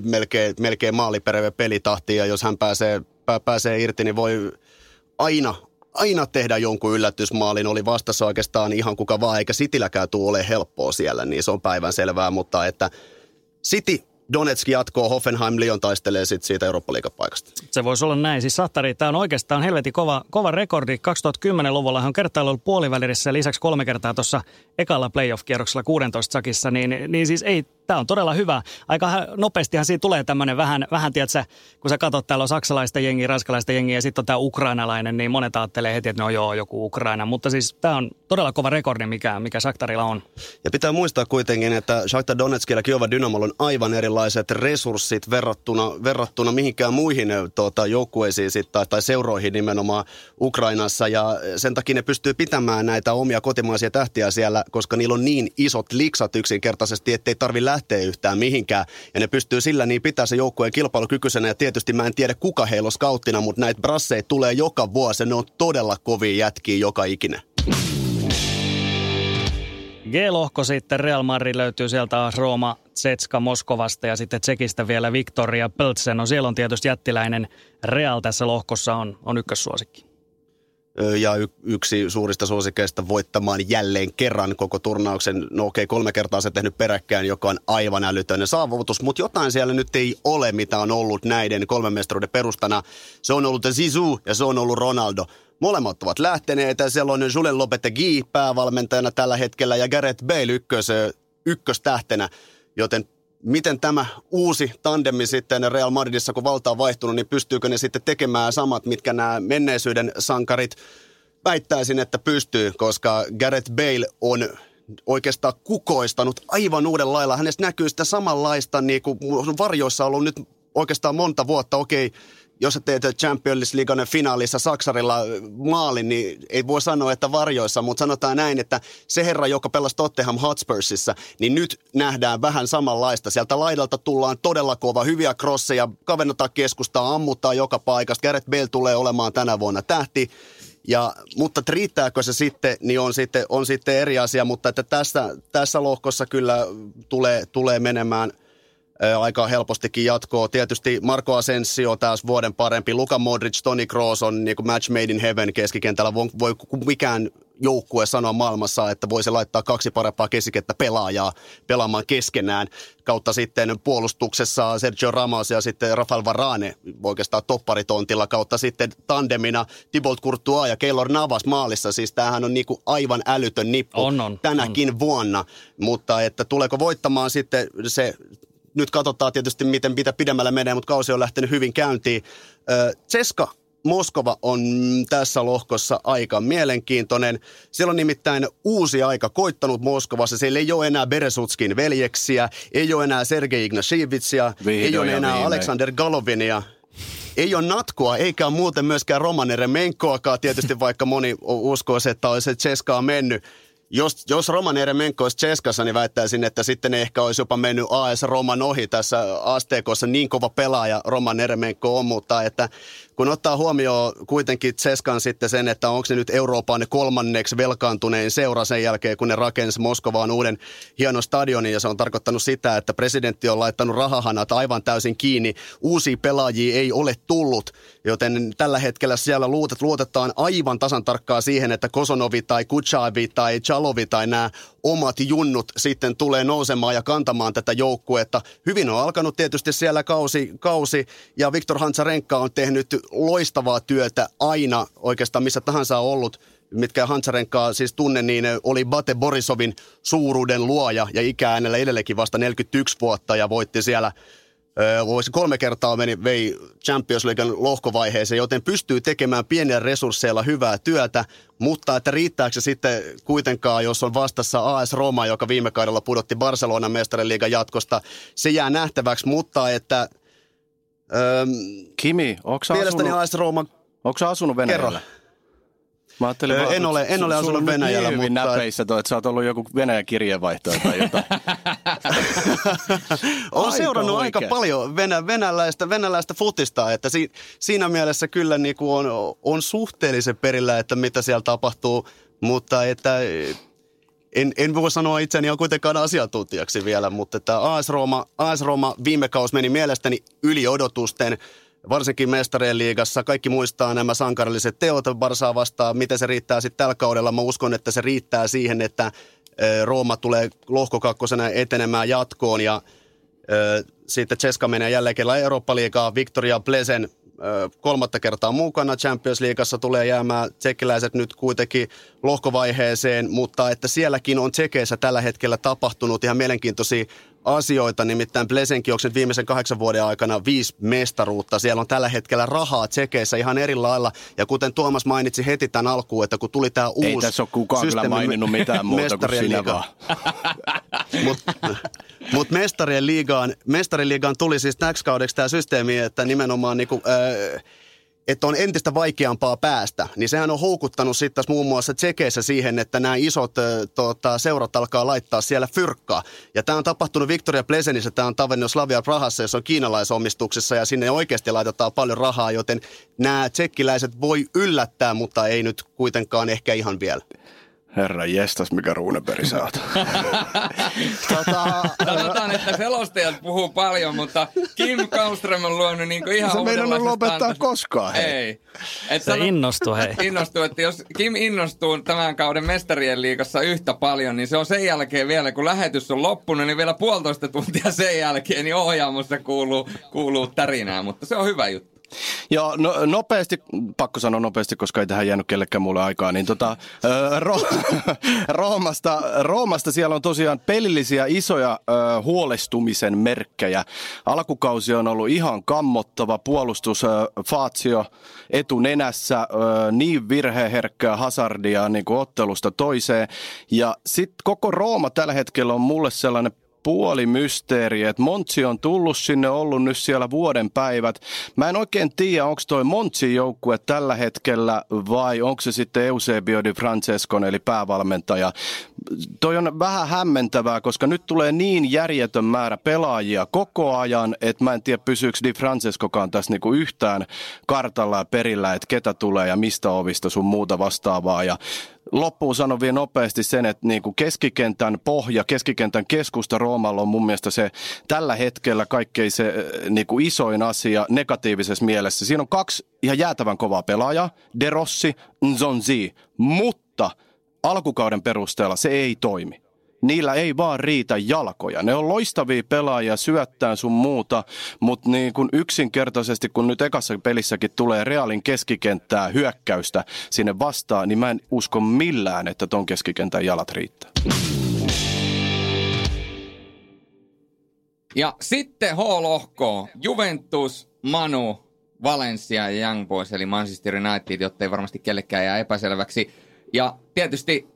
melkein, melkein maalipereve pelitahti ja jos hän pääsee, pääsee irti, niin voi aina, aina tehdä jonkun yllätysmaalin. Oli vastassa oikeastaan ihan kuka vaan, eikä Cityläkään tule ole helppoa siellä, niin se on päivän selvää, mutta että City Donetsk jatkoo, Hoffenheim, Lyon taistelee sit siitä Eurooppa-liigapaikasta. Se voisi olla näin. Siis Sattari, tämä on oikeastaan helvetin kova, kova rekordi. 2010-luvulla hän on kertaalleen ollut puolivälissä ja lisäksi kolme kertaa tuossa ekalla playoff-kierroksella 16 sakissa, niin, niin siis ei tämä on todella hyvä. Aika nopeastihan siitä tulee tämmöinen vähän, vähän tiedätkö, kun sä katsot, täällä on saksalaista jengiä, ranskalaista jengiä ja sitten on tämä ukrainalainen, niin monet ajattelee heti, että no joo, joku Ukraina. Mutta siis tämä on todella kova rekordi, mikä, mikä Shakhtarilla on. Ja pitää muistaa kuitenkin, että Shakhtar Donetsk ja Kiova Dynamolla on aivan erilaiset resurssit verrattuna, verrattuna mihinkään muihin tuota, joukkueisiin sit, tai, tai seuroihin nimenomaan Ukrainassa. Ja sen takia ne pystyy pitämään näitä omia kotimaisia tähtiä siellä, koska niillä on niin isot liksat yksinkertaisesti, ettei tarvi lähteä yhtään mihinkään. Ja ne pystyy sillä niin pitää se joukkueen kilpailukykyisenä. Ja tietysti mä en tiedä kuka heillä on skauttina, mutta näitä brasseja tulee joka vuosi. Ne on todella kovia jätkiä joka ikinen. G-lohko sitten Real Madrid löytyy sieltä Rooma, Tsetska Moskovasta ja sitten Tsekistä vielä Victoria Peltsen. No siellä on tietysti jättiläinen Real tässä lohkossa on, on ykkössuosikki ja y- yksi suurista suosikeista voittamaan jälleen kerran koko turnauksen. No okei, okay, kolme kertaa se tehnyt peräkkäin, joka on aivan älytön saavutus, mutta jotain siellä nyt ei ole, mitä on ollut näiden kolmen mestaruuden perustana. Se on ollut Zizou ja se on ollut Ronaldo. Molemmat ovat lähteneet. Siellä on Julen Lopetegui päävalmentajana tällä hetkellä ja Gareth Bale ykkös, ykköstähtenä. Joten miten tämä uusi tandemi sitten Real Madridissa, kun valta on vaihtunut, niin pystyykö ne sitten tekemään samat, mitkä nämä menneisyyden sankarit väittäisin, että pystyy, koska Gareth Bale on oikeastaan kukoistanut aivan uuden lailla. Hänestä näkyy sitä samanlaista, niin kuin varjoissa on ollut nyt oikeastaan monta vuotta. Okei, jos sä teet Champions League finaalissa Saksarilla maalin, niin ei voi sanoa, että varjoissa, mutta sanotaan näin, että se herra, joka pelasi Tottenham Hotspursissa, niin nyt nähdään vähän samanlaista. Sieltä laidalta tullaan todella kova, hyviä crosseja, kavennetaan keskustaa, ammuttaa joka paikasta. Gareth Bale tulee olemaan tänä vuonna tähti. Ja, mutta riittääkö se sitten, niin on sitten, on sitten eri asia, mutta että tässä, tässä lohkossa kyllä tulee, tulee menemään – aika helpostikin jatkoa. Tietysti Marco Asensio taas vuoden parempi. Luka Modric, Toni Kroos on niin kuin match made in heaven keskikentällä. Voi, voi mikään joukkue sanoa maailmassa, että voisi laittaa kaksi parempaa keskikettä pelaajaa pelaamaan keskenään. Kautta sitten puolustuksessa Sergio Ramos ja sitten Rafael Varane oikeastaan topparitontilla. Kautta sitten tandemina Thibaut Courtois ja Keylor Navas maalissa. Siis tämähän on niinku aivan älytön nippu on, on, tänäkin on. vuonna. Mutta että tuleeko voittamaan sitten se nyt katsotaan tietysti, miten mitä pidemmälle menee, mutta kausi on lähtenyt hyvin käyntiin. Ceska Moskova on tässä lohkossa aika mielenkiintoinen. Siellä on nimittäin uusi aika koittanut Moskovassa. Siellä ei ole enää Beresutskin veljeksiä, ei ole enää Sergei Ignashevitsia, ei ole enää viimein. Alexander Galovinia. Ei ole natkoa, eikä muuten myöskään Romanere Menkoakaan, tietysti vaikka moni uskoo, että olisi Ceska mennyt jos, jos Roman Eremenko olisi Cheskassa, niin väittäisin, että sitten ehkä olisi jopa mennyt AS Roman ohi tässä asteekossa. Niin kova pelaaja Roman Eremenko on, mutta että kun ottaa huomioon kuitenkin Tseskan sitten sen, että onko se nyt Euroopan kolmanneksi velkaantunein seura sen jälkeen, kun ne rakensi Moskovaan uuden hienon stadionin ja se on tarkoittanut sitä, että presidentti on laittanut rahahanat aivan täysin kiinni. Uusia pelaajia ei ole tullut, joten tällä hetkellä siellä luotet, luotetaan aivan tasan tarkkaa siihen, että Kosonovi tai Kuchavi tai Chalovi tai nämä omat junnut sitten tulee nousemaan ja kantamaan tätä joukkuetta. Hyvin on alkanut tietysti siellä kausi, kausi ja Viktor Hansarenka on tehnyt loistavaa työtä aina oikeastaan missä tahansa on ollut mitkä Hansarenkaa siis tunne, niin oli Bate Borisovin suuruuden luoja ja hänellä edelleenkin vasta 41 vuotta ja voitti siellä kolme kertaa meni, vei Champions Leaguean lohkovaiheeseen, joten pystyy tekemään pienillä resursseilla hyvää työtä, mutta että riittääkö se sitten kuitenkaan, jos on vastassa AS Roma, joka viime kaudella pudotti Barcelonan mestariliigan jatkosta, se jää nähtäväksi, mutta että... Öö, Kimi, onko Mielestäni asunut, AS Roma... Onko asunut Venäjällä? Kerro. Mä ajattelin öö, en ole, en ole asunut Venäjällä, niin mutta... näpeissä toi, että sä oot ollut joku Venäjän kirjeenvaihtoja tai jotain. Olen seurannut oikein. aika paljon venä, venäläistä, venäläistä futista, että si, siinä mielessä kyllä niin kuin on, on suhteellisen perillä, että mitä siellä tapahtuu, mutta että en, en voi sanoa itseäni on kuitenkaan asiantuntijaksi vielä, mutta että AS Roma, AS Roma viime kaus meni mielestäni yli odotusten – varsinkin mestarien liigassa. Kaikki muistaa nämä sankarilliset teot Barsaa vastaan. Miten se riittää sitten tällä kaudella? Mä uskon, että se riittää siihen, että Rooma tulee lohkokakkosena etenemään jatkoon ja sitten Ceska menee jälleen kerran Eurooppa-liigaa. Victoria Plesen kolmatta kertaa mukana Champions Leagueassa tulee jäämään tsekkiläiset nyt kuitenkin lohkovaiheeseen, mutta että sielläkin on tsekeissä tällä hetkellä tapahtunut ihan mielenkiintoisia asioita, nimittäin Plesenkioksen viimeisen kahdeksan vuoden aikana viisi mestaruutta. Siellä on tällä hetkellä rahaa tsekeissä ihan eri lailla. Ja kuten Tuomas mainitsi heti tämän alkuun, että kun tuli tämä uusi Ei tässä ole kukaan kyllä maininnut mitään muuta kuin sinä vaan. Mutta mut mestarien, liigaan, mestarien liigaan tuli siis täksi kaudeksi tämä systeemi, että nimenomaan niinku, äh, että on entistä vaikeampaa päästä, niin sehän on houkuttanut sitten muun muassa tsekeissä siihen, että nämä isot tota, seurat alkaa laittaa siellä fyrkkaa. Ja tämä on tapahtunut Victoria Plesenissä, tämä on tavannut Slavia Prahassa, jossa on kiinalaisomistuksessa ja sinne oikeasti laitetaan paljon rahaa, joten nämä tsekkiläiset voi yllättää, mutta ei nyt kuitenkaan ehkä ihan vielä. Herra jestas, mikä ruuneperi sä oot. tota, Sanotaan, että selostajat puhuu paljon, mutta Kim Kallström on luonut niin ihan Se meidän lopettaa antas... koskaan. Hei. Ei. Et Se sano, innostuu, hei. Innostuu, että jos Kim innostuu tämän kauden mestarien liigassa yhtä paljon, niin se on sen jälkeen vielä, kun lähetys on loppunut, niin vielä puolitoista tuntia sen jälkeen, niin ohjaamossa kuuluu, kuuluu tärinää, mutta se on hyvä juttu. Joo, no, nopeasti, pakko sanoa nopeasti, koska ei tähän jäänyt kellekään mulle aikaa, niin tota, Ro- Roomasta, Roomasta siellä on tosiaan pelillisiä isoja ö, huolestumisen merkkejä. Alkukausi on ollut ihan kammottava puolustus, ö, Fazio etunenässä, ö, niin virheherkkää hazardia niin kuin ottelusta toiseen. Ja sitten koko Rooma tällä hetkellä on mulle sellainen puoli mysteeri, että Montsi on tullut sinne, ollut nyt siellä vuoden päivät. Mä en oikein tiedä, onko toi Montsi joukkue tällä hetkellä vai onko se sitten Eusebio Di Francescon eli päävalmentaja. Toi on vähän hämmentävää, koska nyt tulee niin järjetön määrä pelaajia koko ajan, että mä en tiedä pysyykö Di Francescokaan tässä niinku yhtään kartalla ja perillä, että ketä tulee ja mistä ovista sun muuta vastaavaa. Ja loppuun sanon vielä nopeasti sen, että niin kuin keskikentän pohja, keskikentän keskusta Roomalla on mun mielestä se tällä hetkellä kaikkein se eh, niin kuin isoin asia negatiivisessa mielessä. Siinä on kaksi ihan jäätävän kovaa pelaajaa, De Rossi, Nzonzi, mutta alkukauden perusteella se ei toimi niillä ei vaan riitä jalkoja. Ne on loistavia pelaajia, syöttää sun muuta, mutta niin kun yksinkertaisesti, kun nyt ekassa pelissäkin tulee Realin keskikenttää hyökkäystä sinne vastaan, niin mä en usko millään, että ton keskikentän jalat riittää. Ja sitten H-lohko, Juventus, Manu, Valencia ja Young Boys, eli Manchester United, jotta ei varmasti kellekään jää epäselväksi. Ja tietysti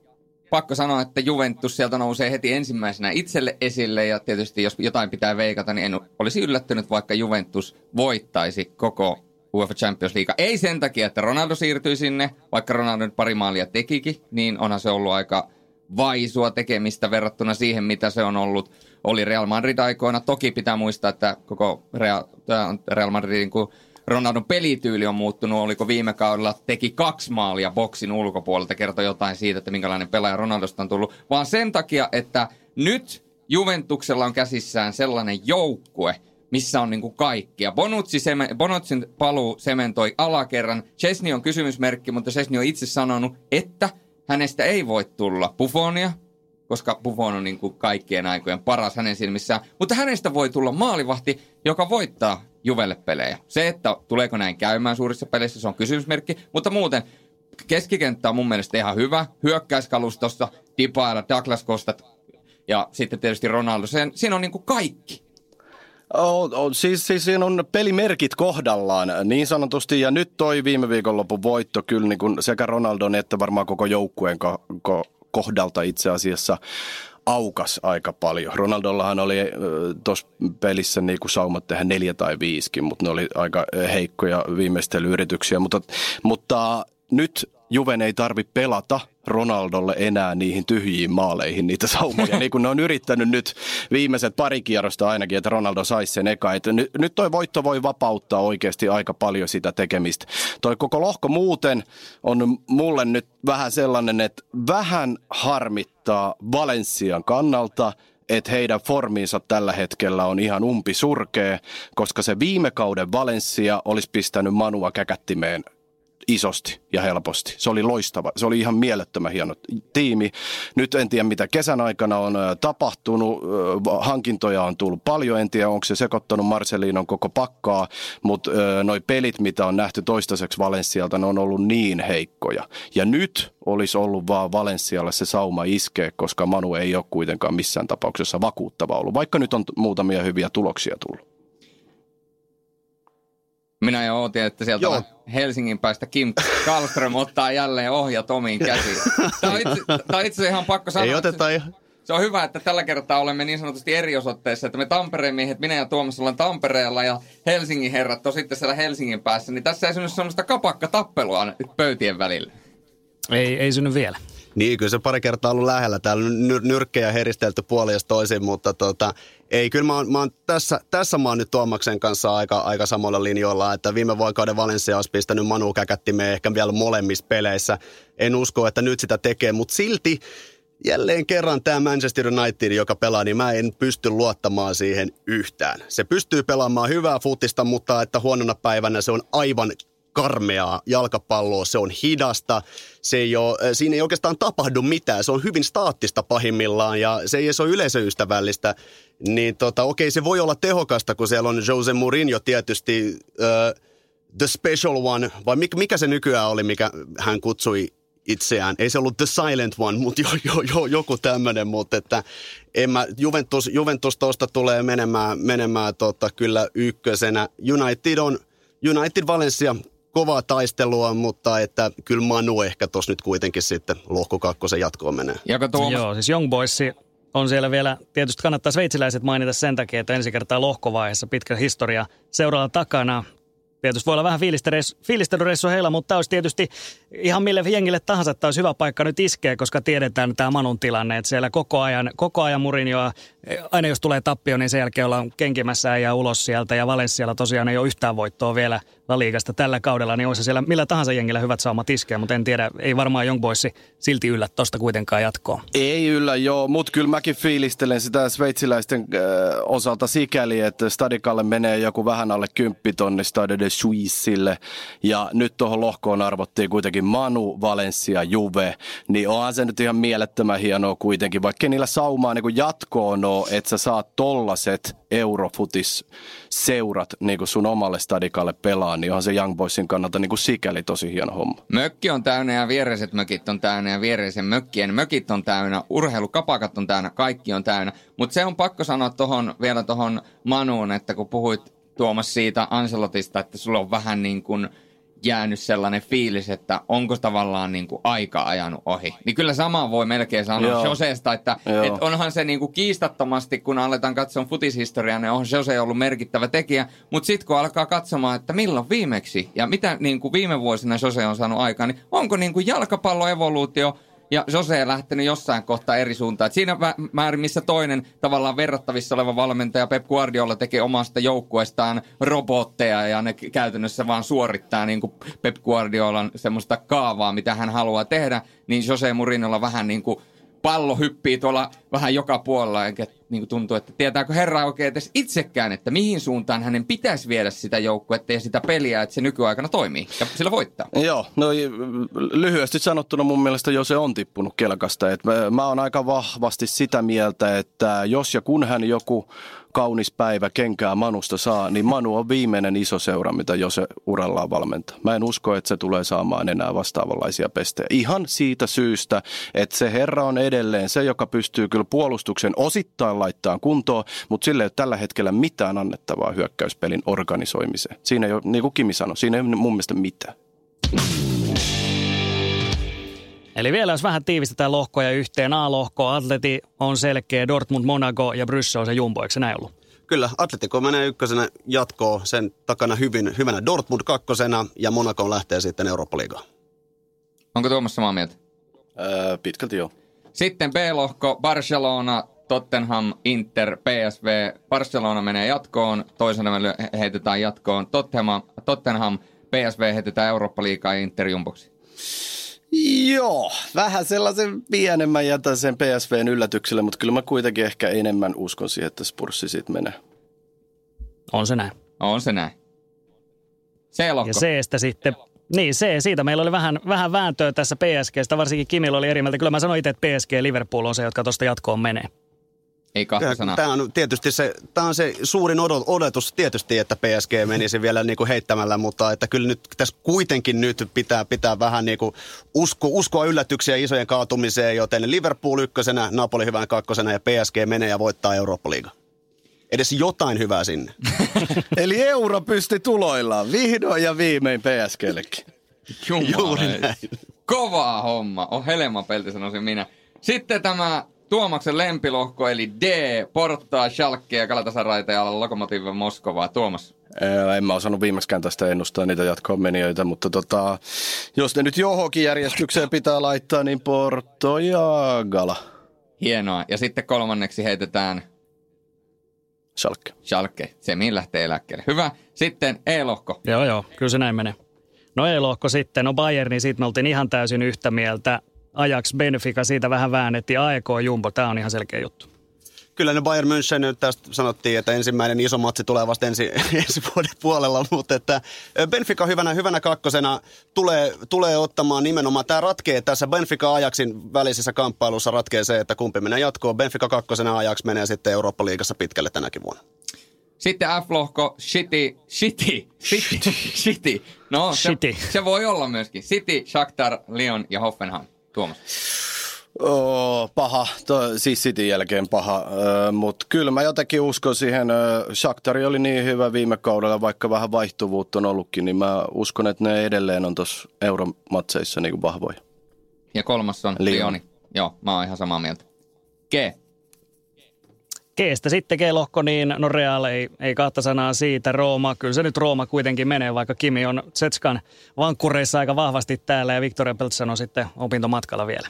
pakko sanoa, että Juventus sieltä nousee heti ensimmäisenä itselle esille ja tietysti jos jotain pitää veikata, niin en olisi yllättynyt, vaikka Juventus voittaisi koko UEFA Champions League. Ei sen takia, että Ronaldo siirtyi sinne, vaikka Ronaldo nyt pari maalia tekikin, niin onhan se ollut aika vaisua tekemistä verrattuna siihen, mitä se on ollut. Oli Real Madrid aikoina. Toki pitää muistaa, että koko Real, Real Madridin kuin Ronaldon pelityyli on muuttunut. Oliko viime kaudella teki kaksi maalia boksin ulkopuolelta, kertoi jotain siitä, että minkälainen pelaaja Ronaldosta on tullut. Vaan sen takia, että nyt Juventuksella on käsissään sellainen joukkue, missä on niinku kaikkia. Bonucci seme, Bonutsin paluu sementoi alakerran. Chesney on kysymysmerkki, mutta Chesney on itse sanonut, että hänestä ei voi tulla Buffonia, koska Buffon on niin kuin kaikkien aikojen paras hänen silmissään. Mutta hänestä voi tulla maalivahti, joka voittaa Juvelle pelejä. Se, että tuleeko näin käymään suurissa peleissä, se on kysymysmerkki. Mutta muuten keskikenttä on mun mielestä ihan hyvä. Hyökkäiskalustossa Dybala, Douglas Kostat ja sitten tietysti Ronaldo. Sen, siinä on niin kuin kaikki. Oh, oh, siis, siis siinä on pelimerkit kohdallaan niin sanotusti ja nyt toi viime viikonlopun voitto kyllä niin kuin sekä Ronaldon että varmaan koko joukkueen ko, ko, kohdalta itse asiassa aukas aika paljon. Ronaldollahan oli tuossa pelissä niin kuin saumat tehdä neljä tai viisikin, mutta ne oli aika heikkoja viimeistelyyrityksiä. Mutta, mutta nyt Juven ei tarvi pelata Ronaldolle enää niihin tyhjiin maaleihin niitä saumoja, niin kuin ne on yrittänyt nyt viimeiset pari kierrosta ainakin, että Ronaldo saisi sen eka. Että nyt, nyt toi voitto voi vapauttaa oikeasti aika paljon sitä tekemistä. Toi koko lohko muuten on mulle nyt vähän sellainen, että vähän harmittaa Valenssian kannalta, että heidän formiinsa tällä hetkellä on ihan umpi surkea, koska se viime kauden Valencia olisi pistänyt Manua käkättimeen isosti ja helposti. Se oli loistava. Se oli ihan mielettömän hieno tiimi. Nyt en tiedä, mitä kesän aikana on tapahtunut. Hankintoja on tullut paljon. En tiedä, onko se sekoittanut Marcelinon koko pakkaa, mutta noi pelit, mitä on nähty toistaiseksi Valenssialta, ne on ollut niin heikkoja. Ja nyt olisi ollut vaan Valenssialle se sauma iskeä, koska Manu ei ole kuitenkaan missään tapauksessa vakuuttava ollut, vaikka nyt on muutamia hyviä tuloksia tullut. Minä jo ootin, että sieltä Joo. Helsingin päästä Kim Kallström ottaa jälleen ohjat omiin käsiin. Tämä on itse, tämä on itse ihan pakko sanoa. Ei oteta ihan. Se on hyvä, että tällä kertaa olemme niin sanotusti eri osoitteessa, että me Tampereen miehet, minä ja Tuomas ollaan Tampereella ja Helsingin herrat on sitten siellä Helsingin päässä, niin tässä ei synny sellaista kapakka-tappelua nyt pöytien välillä. Ei, ei synny vielä. Niin, kyllä se pari kertaa ollut lähellä. Täällä on nyr- nyrkkejä heristelty puolin toisin, mutta tota, ei, kyllä mä oon, mä oon tässä, tässä mä oon nyt Tuomaksen kanssa aika, aika samalla linjoilla, että viime vuokauden Valencia olisi pistänyt Manu käkättimeen ehkä vielä molemmissa peleissä. En usko, että nyt sitä tekee, mutta silti jälleen kerran tämä Manchester United, joka pelaa, niin mä en pysty luottamaan siihen yhtään. Se pystyy pelaamaan hyvää futista, mutta että huonona päivänä se on aivan karmeaa jalkapalloa, se on hidasta, se ei ole, äh, siinä ei oikeastaan tapahdu mitään, se on hyvin staattista pahimmillaan ja se ei edes ole yleisöystävällistä, niin tota, okei se voi olla tehokasta, kun siellä on Jose Mourinho tietysti uh, the special one, vai mikä, mikä se nykyään oli, mikä hän kutsui itseään. Ei se ollut The Silent One, mutta jo, jo, jo, joku tämmöinen, mutta että en mä, Juventus, Juventus tuosta tulee menemään, menemään tota, kyllä ykkösenä. United on, United Valencia kovaa taistelua, mutta että kyllä Manu ehkä tuossa nyt kuitenkin sitten lohko kakkosen jatkoon menee. Tuo... Joo, siis Young Boys on siellä vielä, tietysti kannattaa sveitsiläiset mainita sen takia, että ensi kertaa lohkovaiheessa pitkä historia seuraava takana. Tietysti voi olla vähän fiilistelyreissu heillä, mutta tämä olisi tietysti ihan mille jengille tahansa, että olisi hyvä paikka nyt iskeä, koska tiedetään tämä Manun tilanne, että siellä koko ajan, koko ajan Murinjoa, aina jos tulee tappio, niin sen jälkeen ollaan kenkimässä ja ulos sieltä ja Valenssialla tosiaan ei ole yhtään voittoa vielä La Ligasta tällä kaudella, niin olisi siellä millä tahansa jengillä hyvät saumat iskeä, mutta en tiedä, ei varmaan Young Boys silti yllä tosta kuitenkaan jatkoa. Ei yllä, joo, mutta kyllä mäkin fiilistelen sitä sveitsiläisten äh, osalta sikäli, että Stadikalle menee joku vähän alle kymppitonni Stade de Suissille ja nyt tuohon lohkoon arvottiin kuitenkin Manu, Valencia, Juve, niin onhan se nyt ihan mielettömän hienoa kuitenkin, vaikka niillä saumaa niin jatkoon on, että sä saat tollaset Eurofutis seurat niin kuin sun omalle stadikalle pelaa, niin onhan se Young Boysin kannalta niin kuin sikäli tosi hieno homma. Mökki on täynnä ja viereiset mökit on täynnä ja viereisen mökkien mökit on täynnä, urheilukapakat on täynnä, kaikki on täynnä. Mutta se on pakko sanoa tohon, vielä tuohon Manuun, että kun puhuit Tuomas siitä Anselotista, että sulla on vähän niin kuin – jäänyt sellainen fiilis, että onko tavallaan niin kuin aika ajanut ohi. Niin kyllä sama voi melkein sanoa Joo. Joseesta, että, että onhan se niin kuin kiistattomasti, kun aletaan katsoa futishistoriaa, niin on Jose ollut merkittävä tekijä, mutta sitten kun alkaa katsomaan, että milloin viimeksi ja mitä niin kuin viime vuosina Jose on saanut aikaan, niin onko niin kuin jalkapalloevoluutio ja Jose lähtenyt jossain kohtaa eri suuntaan. Et siinä määrin, missä toinen tavallaan verrattavissa oleva valmentaja Pep Guardiola tekee omasta joukkueestaan robotteja ja ne käytännössä vaan suorittaa niin kuin Pep Guardiolan semmoista kaavaa, mitä hän haluaa tehdä, niin Jose Mourinholla vähän niin kuin pallo hyppii tuolla vähän joka puolella, enkä niin kuin tuntuu, että tietääkö herra oikein edes itsekään, että mihin suuntaan hänen pitäisi viedä sitä joukkuetta ja sitä peliä, että se nykyaikana toimii ja sillä voittaa. Joo, no lyhyesti sanottuna mun mielestä jo se on tippunut kelkasta. Et mä, mä oon aika vahvasti sitä mieltä, että jos ja kun hän joku kaunis päivä kenkää Manusta saa, niin Manu on viimeinen iso seura, mitä jo se urallaan valmentaa. Mä en usko, että se tulee saamaan enää vastaavanlaisia pestejä. Ihan siitä syystä, että se herra on edelleen se, joka pystyy kyllä puolustuksen osittain laittaa kuntoon, mutta sille ei ole tällä hetkellä mitään annettavaa hyökkäyspelin organisoimiseen. Siinä ei ole, niin kuin Kimi sanoi, siinä ei ole mun mielestä mitään. Eli vielä jos vähän tiivistetään lohkoja yhteen. A-lohko, Atleti on selkeä, Dortmund, Monaco ja Bryssel on se jumbo, eikö se näin ollut? Kyllä, Atletico menee ykkösenä jatkoon, sen takana hyvin, hyvänä Dortmund kakkosena ja Monaco lähtee sitten Eurooppa-liigaan. Onko Tuomas samaa mieltä? Öö, pitkälti joo. Sitten B-lohko, Barcelona, Tottenham, Inter, PSV. Barcelona menee jatkoon, toisena me heitetään jatkoon Tottenham, Tottenham PSV heitetään Eurooppa-liigaan Inter jumboksi. Joo, vähän sellaisen pienemmän jätän sen PSVn yllätykselle, mutta kyllä mä kuitenkin ehkä enemmän uskon siihen, että Spurssi sitten menee. On se näin. On se näin. C-lohko. Ja C-stä sitten, niin C, siitä meillä oli vähän, vähän vääntöä tässä PSGstä, varsinkin Kimillä oli eri mieltä. Kyllä mä sanoin itse, että PSG Liverpool on se, jotka tuosta jatkoon menee. Ei kahta sanaa. Tämä on tietysti se, tämä on se suurin odotus tietysti, että PSG menisi vielä niin kuin heittämällä, mutta että kyllä nyt tässä kuitenkin nyt pitää, pitää vähän niin kuin usko, uskoa yllätyksiä isojen kaatumiseen, joten Liverpool ykkösenä, Napoli hyvän kakkosena ja PSG menee ja voittaa Eurooppa-liiga. Edes jotain hyvää sinne. Eli euro pysti tuloillaan vihdoin ja viimein PSGllekin. Juuri näin. Kovaa homma. On helma pelti, sanoisin minä. Sitten tämä Tuomaksen lempilohko eli D, Porttaa, Schalke ja Galatasarayta ja Lokomotive Moskovaa. Tuomas. En mä osannut viimeiskään tästä ennustaa niitä jatkoon menijöitä, mutta tota, jos ne nyt johonkin järjestykseen pitää laittaa, niin Porto ja Gala. Hienoa. Ja sitten kolmanneksi heitetään Schalke. Schalke. Se mihin lähtee eläkkeelle. Hyvä. Sitten E-lohko. Joo, joo. Kyllä se näin menee. No E-lohko sitten. No Bayern, niin siitä me oltiin ihan täysin yhtä mieltä. Ajax, Benfica, siitä vähän väännettiin. AEK, Jumbo, tämä on ihan selkeä juttu. Kyllä ne Bayern München nyt tästä sanottiin, että ensimmäinen iso matsi tulee vasta ensi, ensi vuoden puolella, mutta että Benfica hyvänä, hyvänä kakkosena tulee, tulee ottamaan nimenomaan, tämä ratkee tässä Benfica Ajaxin välisessä kamppailussa ratkee se, että kumpi menee jatkoon. Benfica kakkosena Ajax menee sitten Eurooppa-liigassa pitkälle tänäkin vuonna. Sitten F-lohko, City, City, City, City. No, City. Se, se voi olla myöskin. City, Shakhtar, Lyon ja Hoffenheim. Tuomas? Oh, paha, to, siis City jälkeen paha, uh, mutta kyllä mä jotenkin uskon siihen, Shakhtari oli niin hyvä viime kaudella, vaikka vähän vaihtuvuutta on ollutkin, niin mä uskon, että ne edelleen on tuossa euromatseissa niin vahvoja. Ja kolmas on Lioni. Joo, mä oon ihan samaa mieltä. G. Keestä sitten G-lohko, niin no Real ei, ei kahta sanaa siitä. Rooma, kyllä se nyt Rooma kuitenkin menee, vaikka Kimi on Setskan vankkureissa aika vahvasti täällä ja Victoria Peltsan on sitten opintomatkalla vielä.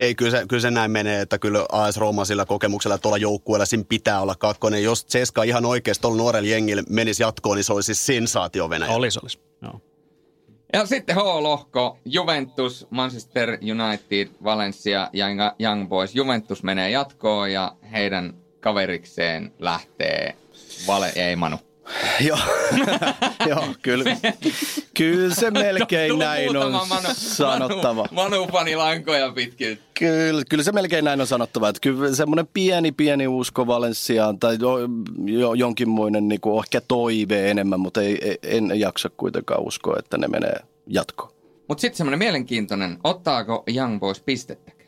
Ei, kyllä se, kyllä se näin menee, että kyllä AS Rooma sillä kokemuksella tuolla joukkueella siinä pitää olla kakkonen. Jos Ceska ihan oikeasti tuolla nuorella jengillä menisi jatkoon, niin se olisi siis sensaatio Venäjä. Olisi, olisi. Joo. Ja sitten H-lohko, Juventus, Manchester United, Valencia ja Young Boys. Juventus menee jatkoon ja heidän kaverikseen lähtee Vale, ei Manu. Joo, Joo kyllä, kyllä se melkein Tullut näin on Manu, sanottava. Manu, Manu pani lankoja pitkin. Kyllä, kyllä se melkein näin on sanottava, että kyllä semmoinen pieni, pieni usko Valenssiaan tai jo, jo, jonkinmoinen niin kuin ehkä toive enemmän, mutta ei, en jaksa kuitenkaan uskoa, että ne menee jatkoon. Mutta sitten semmoinen mielenkiintoinen, ottaako Young Boys pistettäkään?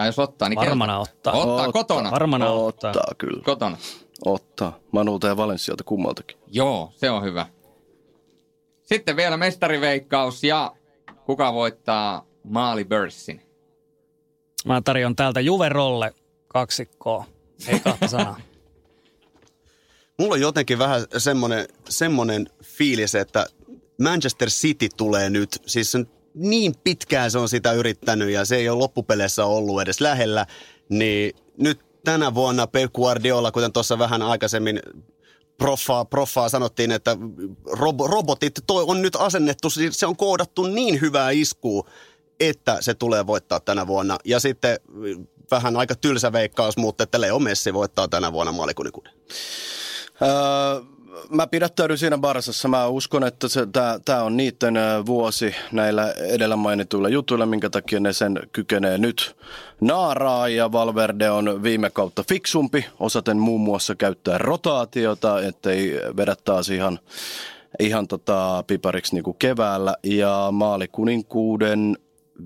Ja jos ottaa, niin Varmana kelta. ottaa. Ottaa, Ottaa. kotona. Varmana ottaa. Ottaa kyllä, Kotona. ottaa. Manulta ja Valenssialta kummaltakin. Joo, se on hyvä. Sitten vielä mestariveikkaus ja kuka voittaa maalibörssin? Mä tarjon täältä Juverolle kaksikkoa. Ei kahta sanaa. Mulla on jotenkin vähän semmoinen, semmoinen fiilis, että Manchester City tulee nyt, siis niin pitkään se on sitä yrittänyt ja se ei ole loppupeleissä ollut edes lähellä, niin nyt tänä vuonna Pep Guardiola, kuten tuossa vähän aikaisemmin proffaa, proffaa sanottiin, että rob, robotit toi on nyt asennettu, se on koodattu niin hyvää iskua, että se tulee voittaa tänä vuonna. Ja sitten vähän aika tylsä veikkaus, mutta että Leo Messi voittaa tänä vuonna maalikunnikuuden. Öö, mä pidättäydyn siinä Barsassa. Mä uskon, että tämä on niiden vuosi näillä edellä mainituilla jutuilla, minkä takia ne sen kykenee nyt naaraa. Ja Valverde on viime kautta fiksumpi, osaten muun muassa käyttää rotaatiota, ettei vedä taas ihan, ihan tota pipariksi niin kuin keväällä. Ja maalikuninkuuden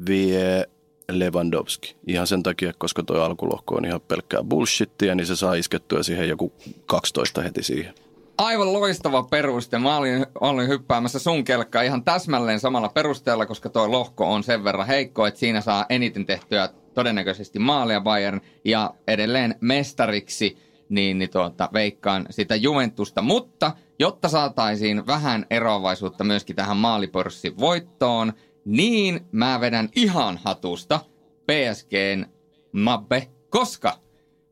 vie Lewandowski. Ihan sen takia, koska tuo alkulohko on ihan pelkkää bullshittia, niin se saa iskettyä siihen joku 12 heti siihen. Aivan loistava peruste. Mä olin, olin hyppäämässä sun kelkkaa ihan täsmälleen samalla perusteella, koska tuo lohko on sen verran heikko, että siinä saa eniten tehtyä todennäköisesti maalia Bayern ja edelleen mestariksi, niin, niin tuota, veikkaan sitä Juventusta. Mutta jotta saataisiin vähän eroavaisuutta myöskin tähän maalipörssin voittoon, niin mä vedän ihan hatusta PSGn Mabbe, koska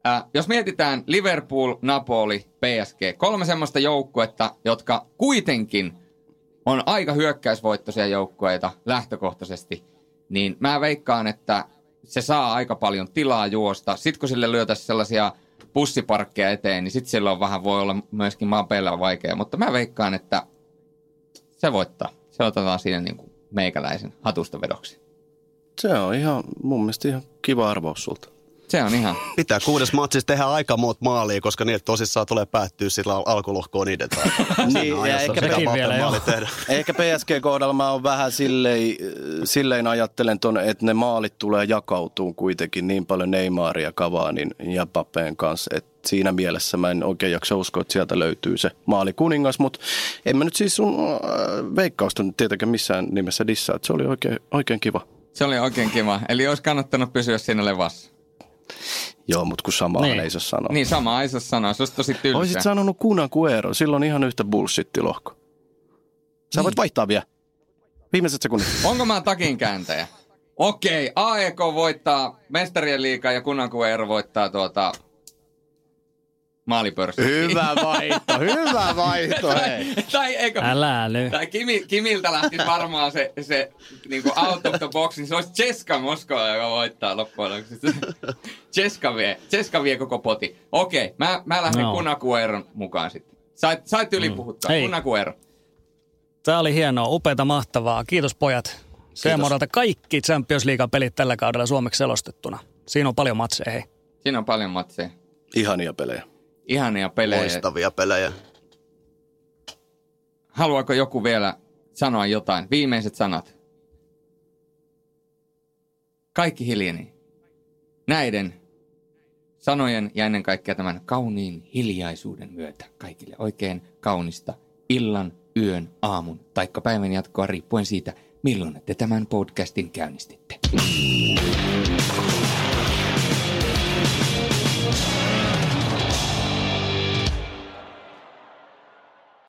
Äh, jos mietitään Liverpool, Napoli, PSG, kolme semmoista joukkuetta, jotka kuitenkin on aika hyökkäysvoittoisia joukkueita lähtökohtaisesti, niin mä veikkaan, että se saa aika paljon tilaa juosta. Sitten kun sille lyötäisiin sellaisia pussiparkkeja eteen, niin sitten silloin vähän voi olla myöskin maapeillä vaikea. Mutta mä veikkaan, että se voittaa. Se otetaan siinä niin kuin meikäläisen hatusta vedoksi. Se on ihan, mun mielestä ihan kiva arvaus sulta. Se on ihan... Pitää kuudes matsissa tehdä aika muut maalia, koska niitä tosissaan tulee päättyä sillä al- alkulohkoon niiden takia. Niin, ja ehkä Mbappé vielä, maali tehdä. Ehkä PSG-kohdalla mä oon vähän silleen, silleen ajattelen ton, että ne maalit tulee jakautuu kuitenkin niin paljon Neymaria, Cavanin ja Papeen kanssa, että siinä mielessä mä en oikein jaksa uskoa, että sieltä löytyy se maalikuningas, mutta en mä nyt siis sun äh, veikkausta nyt tietenkään missään nimessä dissaa, että se oli oikein, oikein kiva. Se oli oikein kiva. Eli olisi kannattanut pysyä siinä levassa. Joo, mutta kun samaa Niin. ei saa sanoa. Niin sama ei saa sanoa. Se olisi tosi tylsä. Olisit sanonut Kuna Kuero, silloin ihan yhtä bullshittilohko. Sä voit vaihtaa vielä. Viimeiset sekunnit. Onko mä takin kääntäjä? Okei, AEK voittaa mestarien liikaa ja Kunankuero voittaa tuota maalipörssin. Hyvä vaihto, hyvä vaihto, hei. tai eikö, Älä nyt. tai Kimi, Kimiltä lähtisi varmaan se, se niin kuin out of the box, niin se olisi Cheska Moskova, joka voittaa loppujen lopuksi. Cheska vie, Cheska vie koko poti. Okei, mä, mä lähden No. Kunakueron mukaan sitten. Sait, sait ylipuhuttaa. Hei. Mm. Kunakuero. Tämä oli hienoa, upeata, mahtavaa. Kiitos pojat. Seemoralta kaikki Champions League-pelit tällä kaudella suomeksi selostettuna. Siinä on paljon matseja, hei. Siinä on paljon matseja. Ihania pelejä. Ihania pelejä. Loistavia pelejä. Haluaako joku vielä sanoa jotain? Viimeiset sanat. Kaikki hiljeni. Näiden sanojen ja ennen kaikkea tämän kauniin hiljaisuuden myötä kaikille oikein kaunista illan, yön, aamun taikka päivän jatkoa riippuen siitä, milloin te tämän podcastin käynnistitte.